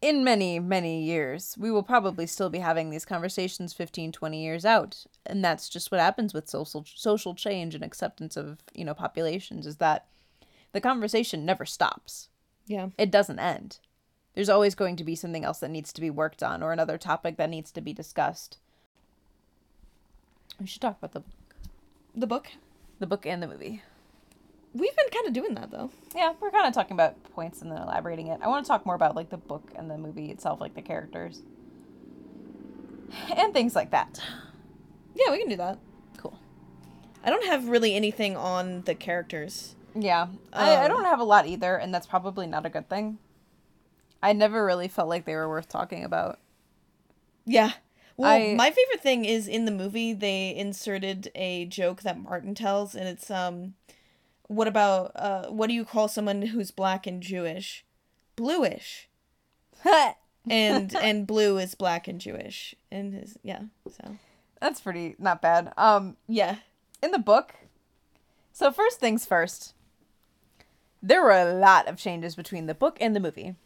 in many, many years. We will probably still be having these conversations 15, 20 years out. And that's just what happens with social social change and acceptance of, you know, populations is that the conversation never stops Yeah. it doesn't end. There's always going to be something else that needs to be worked on or another topic that needs to be discussed. We should talk about the The book. the book and the movie. We've been kind of doing that though. Yeah, we're kind of talking about points and then elaborating it. I want to talk more about like the book and the movie itself, like the characters and things like that. Yeah, we can do that. Cool. I don't have really anything on the characters. Yeah, I, I Um, don't have a lot either, and that's probably not a good thing. I never really felt like they were worth talking about. Yeah. Well, I- my favorite thing is in the movie they inserted a joke that Martin tells, and it's um, what about uh, what do you call someone who's black and Jewish? Bluish. And and blue is black and Jewish, and his yeah. So That's pretty not bad. Um, yeah. in the book. So first things first. There were a lot of changes between the book and the movie.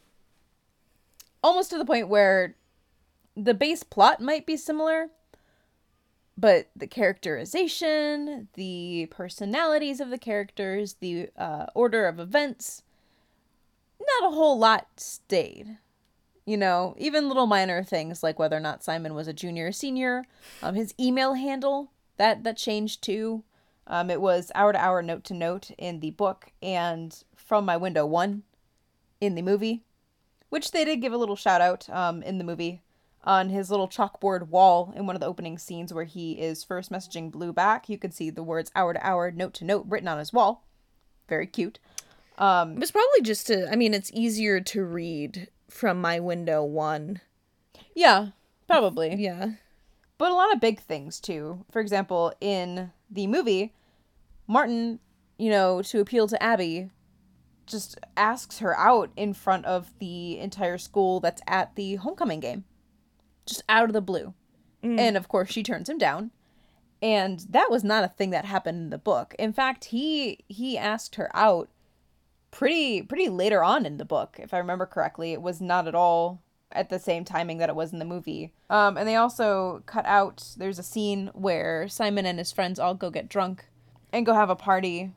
Almost to the point where the base plot might be similar, but the characterization, the personalities of the characters, the uh, order of events, not a whole lot stayed. You know, even little minor things like whether or not Simon was a junior or senior, um, his email handle that that changed too. Um, it was hour to hour, note to note in the book, and from my window one in the movie, which they did give a little shout out um, in the movie on his little chalkboard wall in one of the opening scenes where he is first messaging Blue back. You can see the words hour to hour, note to note written on his wall. Very cute. Um, It was probably just to. I mean, it's easier to read from my window one. yeah, probably. Yeah. but a lot of big things too. For example, in the movie, Martin, you know, to appeal to Abby, just asks her out in front of the entire school that's at the homecoming game. Just out of the blue. And of course, she turns him down. And that was not a thing that happened in the book. In fact, he he asked her out pretty pretty later on in the book, if I remember correctly. It was not at all at the same timing that it was in the movie. Um, and they also cut out. There's a scene where Simon and his friends all go get drunk and go have a party,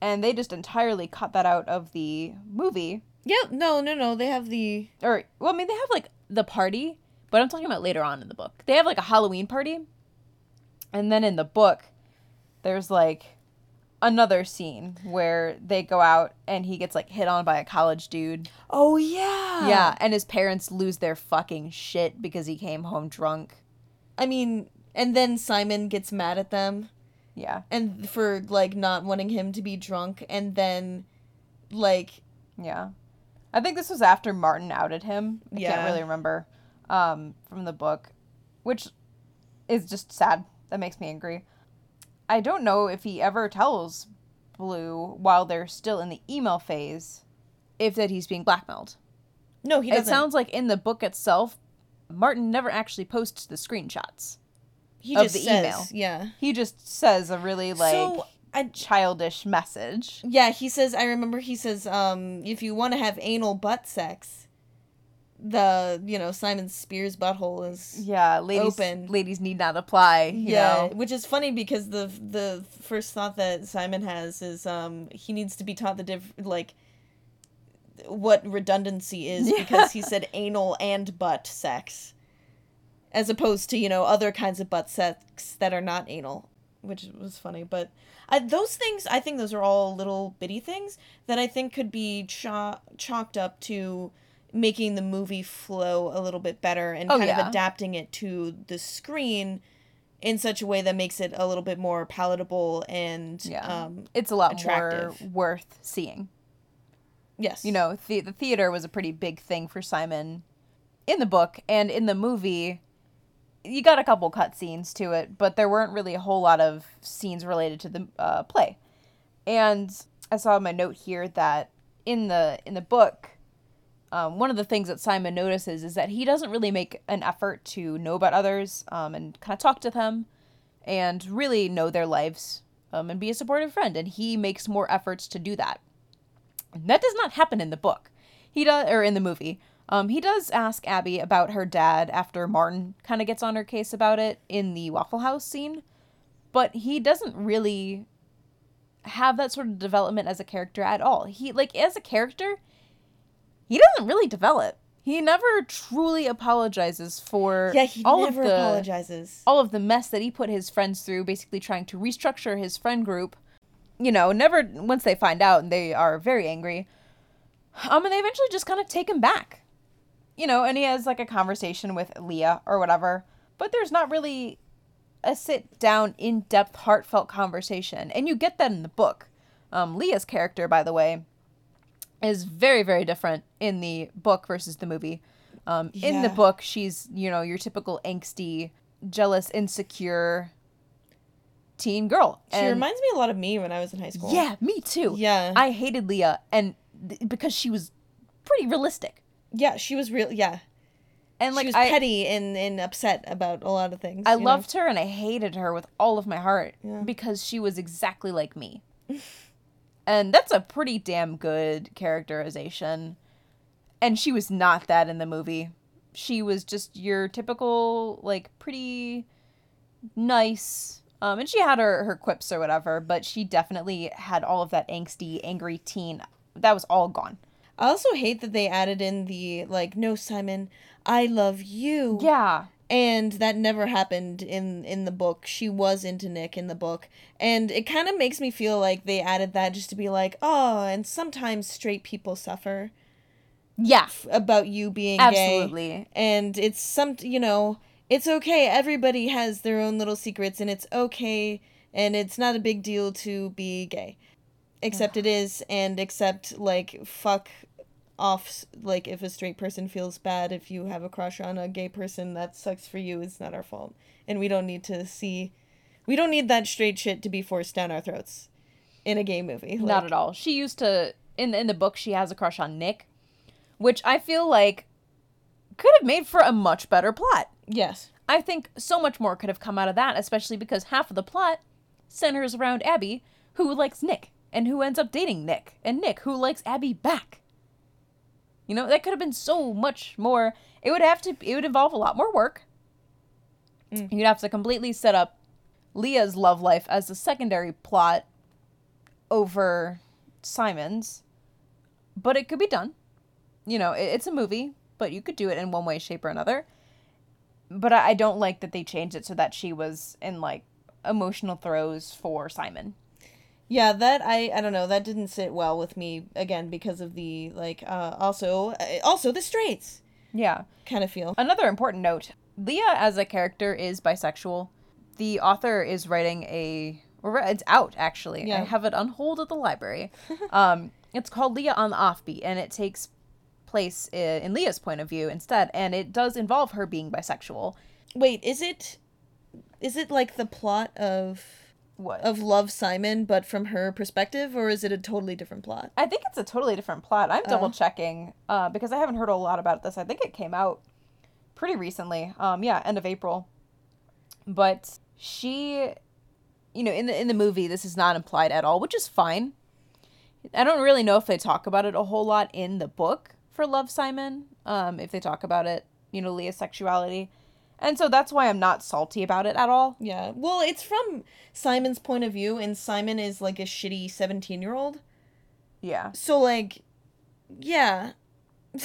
and they just entirely cut that out of the movie. Yeah. No. No. No. They have the. Or well, I mean, they have like the party, but I'm talking about later on in the book. They have like a Halloween party, and then in the book, there's like another scene where they go out and he gets like hit on by a college dude. Oh yeah. Yeah, and his parents lose their fucking shit because he came home drunk. I mean, and then Simon gets mad at them. Yeah. and for like not wanting him to be drunk and then like Yeah. I think this was after Martin outed him. I Yeah. can't really remember um, from the book, which is just sad. That makes me angry. I don't know if he ever tells Blue while they're still in the email phase if that he's being blackmailed. no he It doesn't It sounds like in the book itself, Martin never actually posts the screenshots. he of just the says, email. yeah He just says a really like so I, childish message. yeah he says i remember he says um if you want to have anal butt sex the you know simon Spier's butthole is Yeah, ladies Open. ladies need not apply, you yeah know. which is funny because the the first thought that simon has is um he needs to be taught the diff like what redundancy is Yeah. because he said anal and butt sex as opposed to you know other kinds of butt sex that are not anal which was funny but I, those things i think those are all little bitty things that i think could be cho- chalked up to making the movie flow a little bit better and Oh, kind yeah. of adapting it to the screen in such a way that makes it a little bit more palatable and Yeah. um it's a lot attractive. more worth seeing. yes You know, the the theater was a pretty big thing for Simon in the book and in the movie. You got a couple cut scenes to it, but there weren't really a whole lot of scenes related to the uh, play. And I saw my note here that in the in the book, um, one of the things that Simon notices is that he doesn't really make an effort to know about others um, and kind of talk to them and really know their lives um, and be a supportive friend. And he makes more efforts to do that. That does not happen in the book. He does, or in the movie. Um, he does ask Abby about her dad after Martin kind of gets on her case about it in the Waffle House scene, but he doesn't really have that sort of development as a character at all. He like as a character, he doesn't really develop. He never truly apologizes for yeah he all never of the apologizes all of the mess that he put his friends through, basically trying to restructure his friend group. You know, never once they find out and they are very angry. Um, and they eventually just kind of take him back. You know, and he has like a conversation with Leah or whatever, but there's not really a sit down, in depth, heartfelt conversation. And you get that in the book. Um, Leah's character, by the way, is very very different in the book versus the movie. Um, In the book, she's you know your typical angsty, jealous, insecure teen girl. She And- reminds me a lot of me when I was in high school. yeah, me too. Yeah. I hated Leah, and th- because she was pretty realistic, Yeah, she was real. Yeah, and like she was I, petty and, and upset about a lot of things. I you know? loved her and I hated her with all of my heart Yeah. because she was exactly like me. and that's a pretty damn good characterization. And she was not that in the movie. She was just your typical, like, pretty nice. Um, and she had her, her quips or whatever, but she definitely had all of that angsty, angry teen. That was all gone. I also hate that they added in the like, no, Simon, I love you. Yeah. And that never happened in in the book. She was into nick in the book. And it kind of makes me feel like they added that just to be like oh and sometimes straight people suffer Yeah. f- about you being gay. Absolutely. and it's some you know it's okay. Everybody has their own little secrets and it's okay. And it's not a big deal to be gay. Except it is and except like fuck off like if a straight person feels bad if you have a crush on a gay person that sucks for you it's not our fault and we don't need to see we don't need that straight shit to be forced down our throats in a gay movie Not at all. She used to in in the book she has a crush on Nick, which I feel like could have made for a much better plot. yes I think so much more could have come out of that, especially because half of the plot centers around Abby, who likes Nick and who ends up dating Nick, and Nick who likes Abby back. You know, that could have been so much more. It would have to it would involve a lot more work. Mm. You'd have to completely set up Leah's love life as a secondary plot over Simon's. But it could be done. You know, it, it's a movie, but you could do it in one way, shape, or another. But I, I don't like that they changed it so that she was in like emotional throes for Simon. Yeah, that I I don't know, that didn't sit well with me again because of the like uh also uh, also the straights Yeah. kind of feel. Another important note Leah as a character is bisexual. The author is writing a. It's out actually. yeah. I have it on hold at the library. um, it's called Leah on the Offbeat, and it takes place i- in Leah's point of view instead, and it does involve her being bisexual. Wait, is it is it like the plot of What? of Love Simon but from her perspective or is it a totally different plot? I think it's a totally different plot. I'm double checking uh, because I haven't heard a lot about this. I think it came out pretty recently. Um, yeah, end of April. But she, you know, in the in the movie, this is not implied at all, which is fine. I don't really know if they talk about it a whole lot in the book for Love Simon. Um, if they talk about it, you know, Leah's sexuality, and so that's why I'm not salty about it at all. Yeah. Well, it's from Simon's point of view and Simon is like a shitty 17-year-old. Yeah. So like yeah.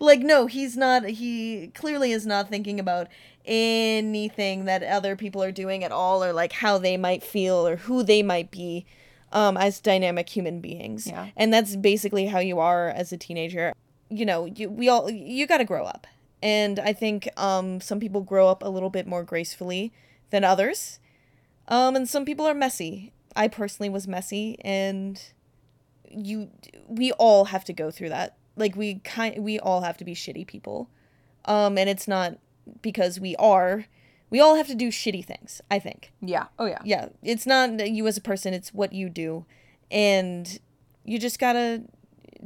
like no, he's not he clearly is not thinking about anything that other people are doing at all or like how they might feel or who they might be um as dynamic human beings. Yeah. And that's basically how you are as a teenager. You know, you we all you got to grow up. And I think um some people grow up a little bit more gracefully than others. Um and some people are messy. I personally was messy and you we all have to go through that like we kind we all have to be shitty people um and it's not because we are we all have to do shitty things i think Yeah. Oh yeah. yeah it's not you as a person it's what you do and you just gotta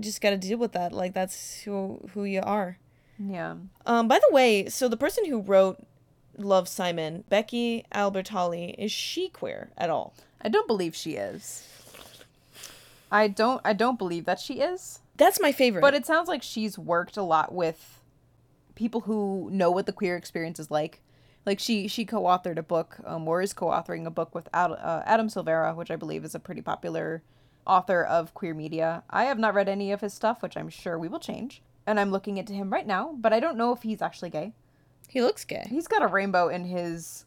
just gotta deal with that like that's who who you are Yeah. um by the way so the person who wrote love simon becky albertalli is she queer at all I don't believe she is. I don't I don't believe that she is. that's my favorite But it sounds like she's worked a lot with people who know what the queer experience is like. Like she she co-authored a book, um, or is co-authoring a book with Ad, uh, Adam Silvera, which I believe is a pretty popular author of queer media. I have not read any of his stuff, which I'm sure we will change. And I'm looking into him right now, but I don't know if he's actually gay. he looks gay He's got a rainbow in his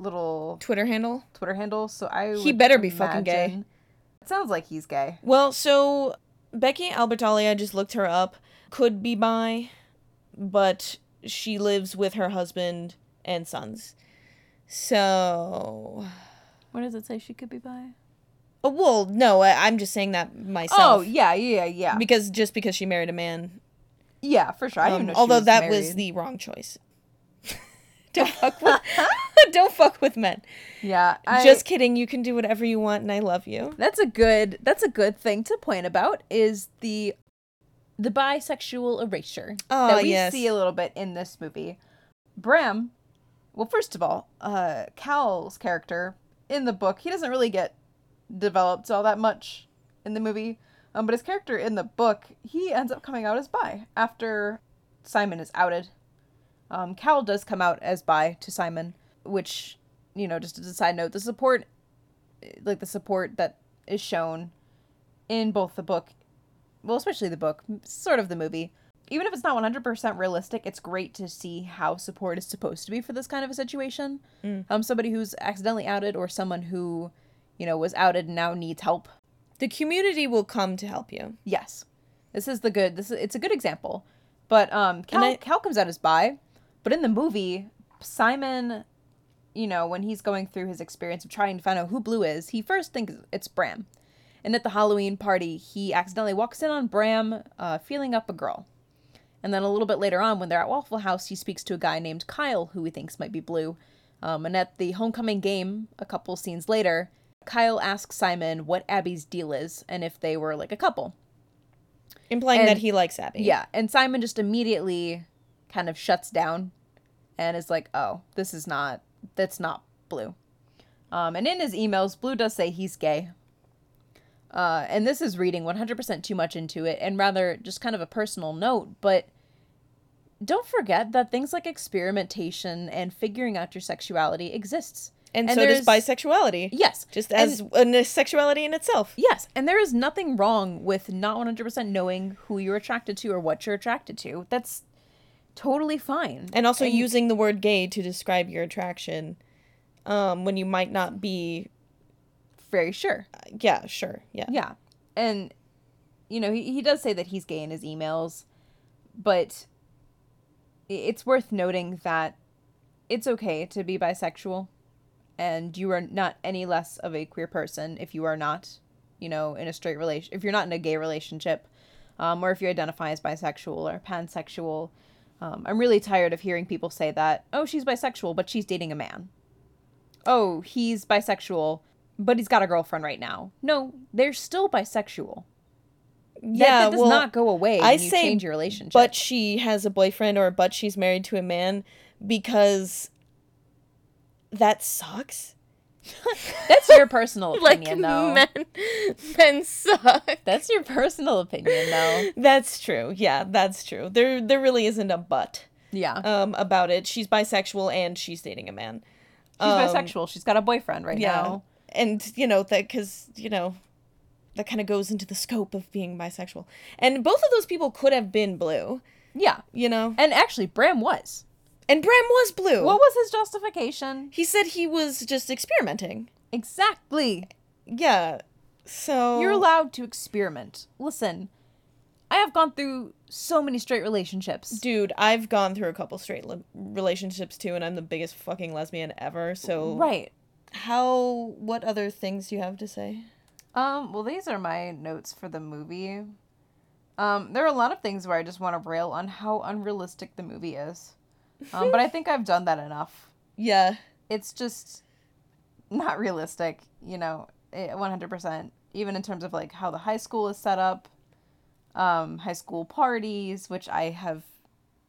little twitter handle Twitter handle, so I He would better be fucking gay. It sounds like he's gay. Well, so Becky Albertalli, I just looked her up, could be bi, but she lives with her husband and sons. So what does it say she could be bi? Oh, well, no, I, I'm just saying that myself. Oh yeah, yeah, yeah, because just because she married a man. Yeah, for sure. Um, even know she although was that was the wrong choice. don't fuck with, don't fuck with men. yeah. I, Just kidding. You can do whatever you want, and I love you. that's a good that's a good thing to point about is the the bisexual erasure Oh, that we yes. see a little bit in this movie. Bram, well, first of all, uh, Cal's character in the book he doesn't really get developed all that much in the movie, um, but his character in the book he ends up coming out as bi after Simon is outed. Um, Cal does come out as bi to Simon, which you know, just as a side note, the support like the support that is shown in both the book, well, especially the book, sort of the movie. Even if it's not 100% realistic, it's great to see how support is supposed to be for this kind of a situation. Um, somebody who's accidentally outed or someone who, you know, was outed and now needs help. The community will come to help you. Yes, this is the good. This is it's a good example. But um, Cal, I- Cal comes out as bi, but in the movie, Simon, you know, when he's going through his experience of trying to find out who Blue is, he first thinks it's Bram, and at the Halloween party, he accidentally walks in on Bram uh, feeling up a girl, and then a little bit later on, when they're at Waffle House, he speaks to a guy named Kyle who he thinks might be Blue, um, and at the homecoming game, a couple scenes later. Kyle asks Simon what Abby's deal is and if they were like a couple. Implying And- that he likes Abby. Yeah, and Simon just immediately kind of shuts down and is like, "Oh, this is not that's not Blue." Um, and in his emails, Blue does say he's gay. Uh, and this is reading 100% too much into it, and rather just kind of a personal note. But don't forget that things like experimentation and figuring out your sexuality exists. And, And so does bisexuality. Yes, Just and- as a sexuality in itself. Yes, and there is nothing wrong with not 100% knowing who you're attracted to or what you're attracted to. That's totally fine. And also using the word gay to describe your attraction um, when you might not be. very sure. Yeah, sure. Yeah. Yeah. And you know, he he does say that he's gay in his emails, but it's worth noting that it's okay to be bisexual and you are not any less of a queer person if you are not, you know, in a straight relation if you're not in a gay relationship. Um, or if you identify as bisexual or pansexual. Um, I'm really tired of hearing people say that, oh, she's bisexual, but she's dating a man. Oh, he's bisexual, but he's got a girlfriend right now. No, they're still bisexual. Yeah, that does well, not go away I you say change your relationship. But she has a boyfriend or but she's married to a man because that sucks. that's your personal Like opinion, though. men, men suck. That's your personal opinion, though. That's true. Yeah, that's true. There, there really isn't a but Yeah, um about it. She's bisexual and she's dating a man. she's um, bisexual. She's got a boyfriend right Yeah, now. and you know that because you know that kind of goes into the scope of being bisexual. And both of those people could have been blue. Yeah, You know, and actually, Bram was. And Bram was blue. What was his justification? he said he was just experimenting. Exactly. Yeah. So You're allowed to experiment. Listen, I have gone through so many straight relationships. Dude, I've gone through a couple straight li- relationships too, and I'm the biggest fucking lesbian ever. So, Right. how? What other things do you have to say? Um, well, these are my notes for the movie. Um, there are a lot of things where I just want to rail on how unrealistic the movie is. Um, but I think I've done that enough. Yeah. It's just not realistic, you know, eh, 100%. Even in terms of like how the high school is set up, um, high school parties, which I have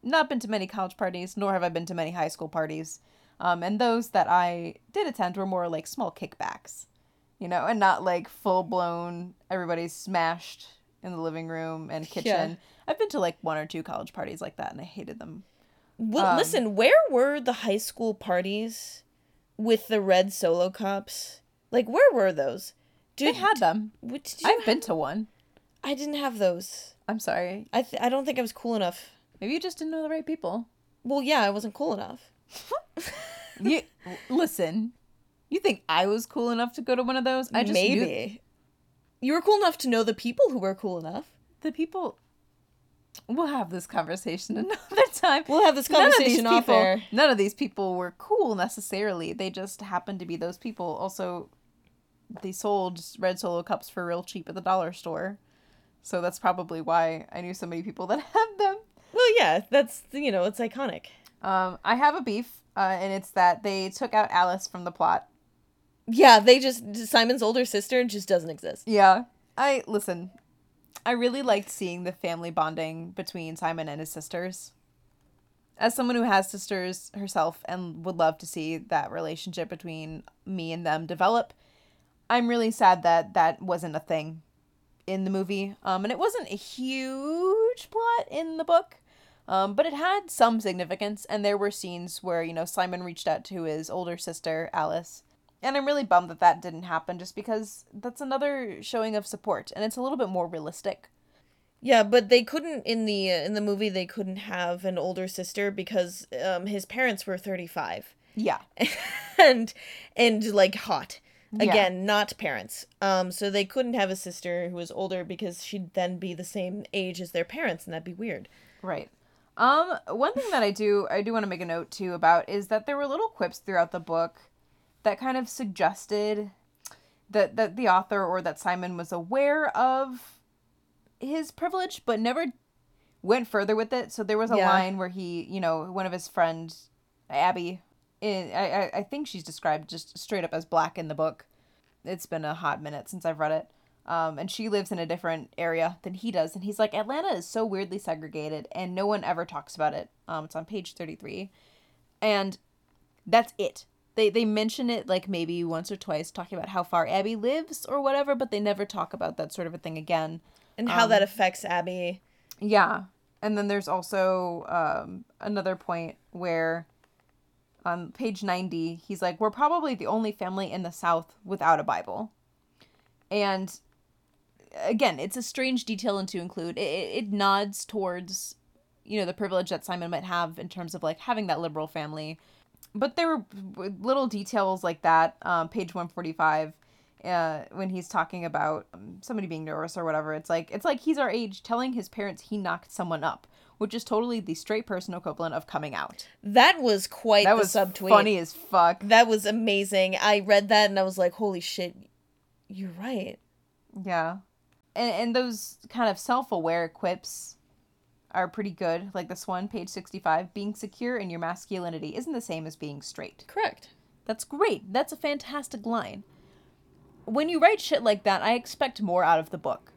not been to many college parties, nor have I been to many high school parties. Um, and those that I did attend were more like small kickbacks, you know, and not like full blown, everybody's smashed in the living room and kitchen. I've been to like one or two college parties like that and I hated them. Well, Um, listen, where were the high school parties with the red solo cups? Like, where were those? Did, They had them. Did I've been to one. I didn't have those. I'm sorry. I th- I don't think I was cool enough. Maybe you just didn't know the right people. Well, yeah, I wasn't cool enough. You listen. You think I was cool enough to go to one of those? I just knew Maybe. You were cool enough to know the people who were cool enough. the people. We'll have this conversation another time. We'll have this None of these conversation off people, air. none of these people were cool necessarily. They just happened to be those people. Also, they sold red solo cups for real cheap at the dollar store. So that's probably why I knew so many people that had them. Well, yeah, that's you know, it's iconic. Um, I have a beef, uh, and it's that they took out Alice from the plot. Yeah, they just Simon's older sister just doesn't exist. Yeah. I listen. I really liked seeing the family bonding between Simon and his sisters. As someone who has sisters herself and would love to see that relationship between me and them develop, I'm really sad that that wasn't a thing in the movie. Um, and it wasn't a huge plot in the book, um, but it had some significance. And there were scenes where, you know, Simon reached out to his older sister, Alice. And I'm really bummed that that didn't happen just because that's another showing of support and it's a little bit more realistic. Yeah, but they couldn't in the uh, in the movie they couldn't have an older sister because um his parents were 35. Yeah. and and like hot. Yeah. Again, not parents. Um so they couldn't have a sister who was older because she'd then be the same age as their parents and that'd be weird. Right. Um, one thing that I do I do want to make a note too about is that there were little quips throughout the book that kind of suggested that that the author or that Simon was aware of his privilege but never went further with it. So there was a Yeah. line where he, you know, one of his friends, Abby, in, I, I think she's described just straight up as black in the book. It's been a hot minute since I've read it. Um, and she lives in a different area than he does. And he's like, Atlanta is so weirdly segregated, and no one ever talks about it. Um, it's on page 33. And that's it. They, they mention it like maybe once or twice, talking about how far Abby lives or whatever, but they never talk about that sort of a thing again. And how Um, that affects Abby. Yeah. And then there's also um, another point where on page 90, he's like, We're probably the only family in the South without a Bible. And again, it's a strange detail and to include. It, it, it nods towards, you know, the privilege that Simon might have in terms of like having that liberal family. But there were little details like that. Um, page 145 uh, when he's talking about um, somebody being nervous or whatever. It's like it's like he's our age telling his parents he knocked someone up, which is totally the straight person equivalent of coming out. That was quite That the was subtweet. funny as fuck. That was amazing. I read that and I was like, "Holy shit, you're right." Yeah, and and those kind of self-aware quips are pretty good. Like this one, page sixty-five. Being secure in your masculinity isn't the same as being straight. Correct. That's great. That's a fantastic line. When you write shit like that, I expect more out of the book.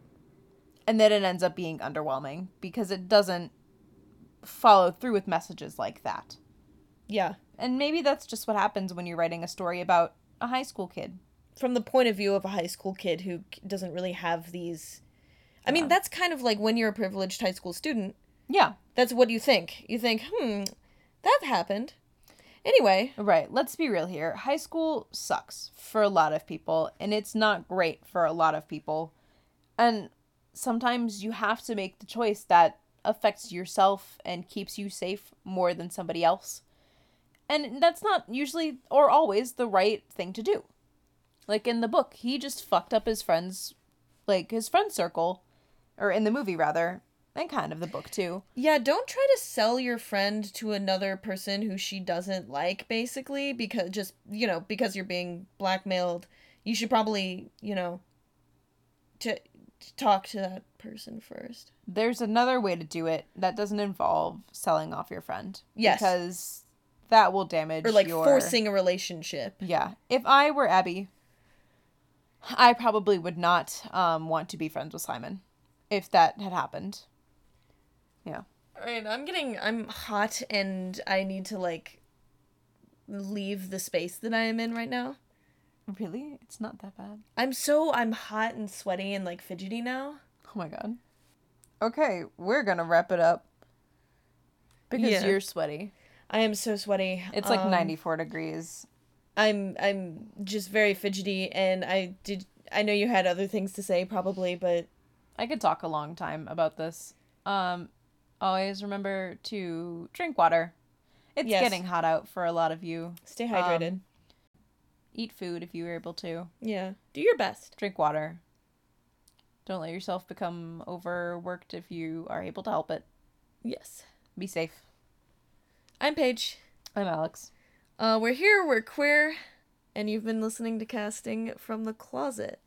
And then it ends up being underwhelming because it doesn't follow through with messages like that. Yeah. And maybe that's just what happens when you're writing a story about a high school kid. From the point of view of a high school kid who doesn't really have these I mean, that's kind of like when you're a privileged high school student, Yeah. that's what you think. You think, "Hmm, that happened." Anyway, Right. Let's be real here. High school sucks for a lot of people, and it's not great for a lot of people. And sometimes you have to make the choice that affects yourself and keeps you safe more than somebody else. And that's not usually or always the right thing to do. Like in the book, he just fucked up his friends, like his friend circle, or in the movie rather, and kind of the book too. yeah, don't try to sell your friend to another person who she doesn't like basically because just, you know, because you're being blackmailed. You should probably, you know, to, to talk to that person first. There's another way to do it that doesn't involve selling off your friend. Yes. Because that will damage Or like your... forcing a relationship. Yeah. If I were Abby, I probably would not um, want to be friends with Simon if that had happened. Yeah. All right, I'm getting I'm hot and I need to like leave the space that I am in right now. Really? It's not that bad. I'm so I'm hot and sweaty and like fidgety now. Oh my god. Okay, we're gonna wrap it up. Because Yeah. you're sweaty. I am so sweaty. It's like Um, 94 degrees. I'm I'm just very fidgety and I did I know you had other things to say probably, but I could talk a long time about this. Um, always remember to drink water. It's Yes. getting hot out for a lot of you. stay hydrated. Um, Eat food if you are able to. yeah. Do your best. Drink water. Don't let yourself become overworked if you are able to help it. Yes. Be safe. I'm Paige. I'm Alex. Uh we're here, we're queer, and you've been listening to Casting from the Closet.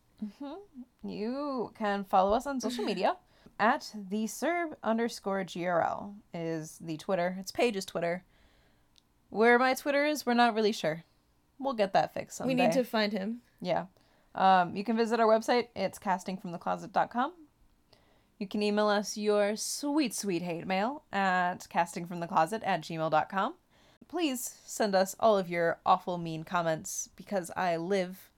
You can follow us on social media at the Serb underscore GRL is the Twitter. Its page is Twitter. Where my Twitter is, we're not really sure. We'll get that fixed someday. We need to find him. Yeah. Um, you can visit our website. It's castingfromthecloset.com. You can email us your sweet, sweet hate mail at castingfromthecloset at gmail.com. Please send us all of your awful, mean comments because I live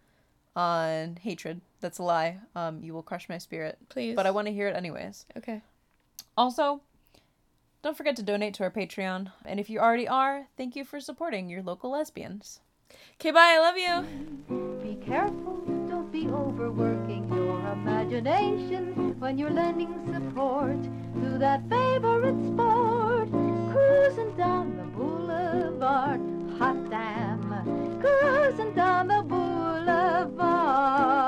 on hatred. That's a lie. Um, you will crush my spirit. Please. But I want to hear it anyways. Okay. Also, don't forget to donate to our Patreon. And if you already are, thank you for supporting your local lesbians. Okay, bye. I love you. Be careful. Don't be overworking your imagination when you're lending support to that favorite sport. Cruising down the boulevard. Hot damn. Cruising down the boulevard.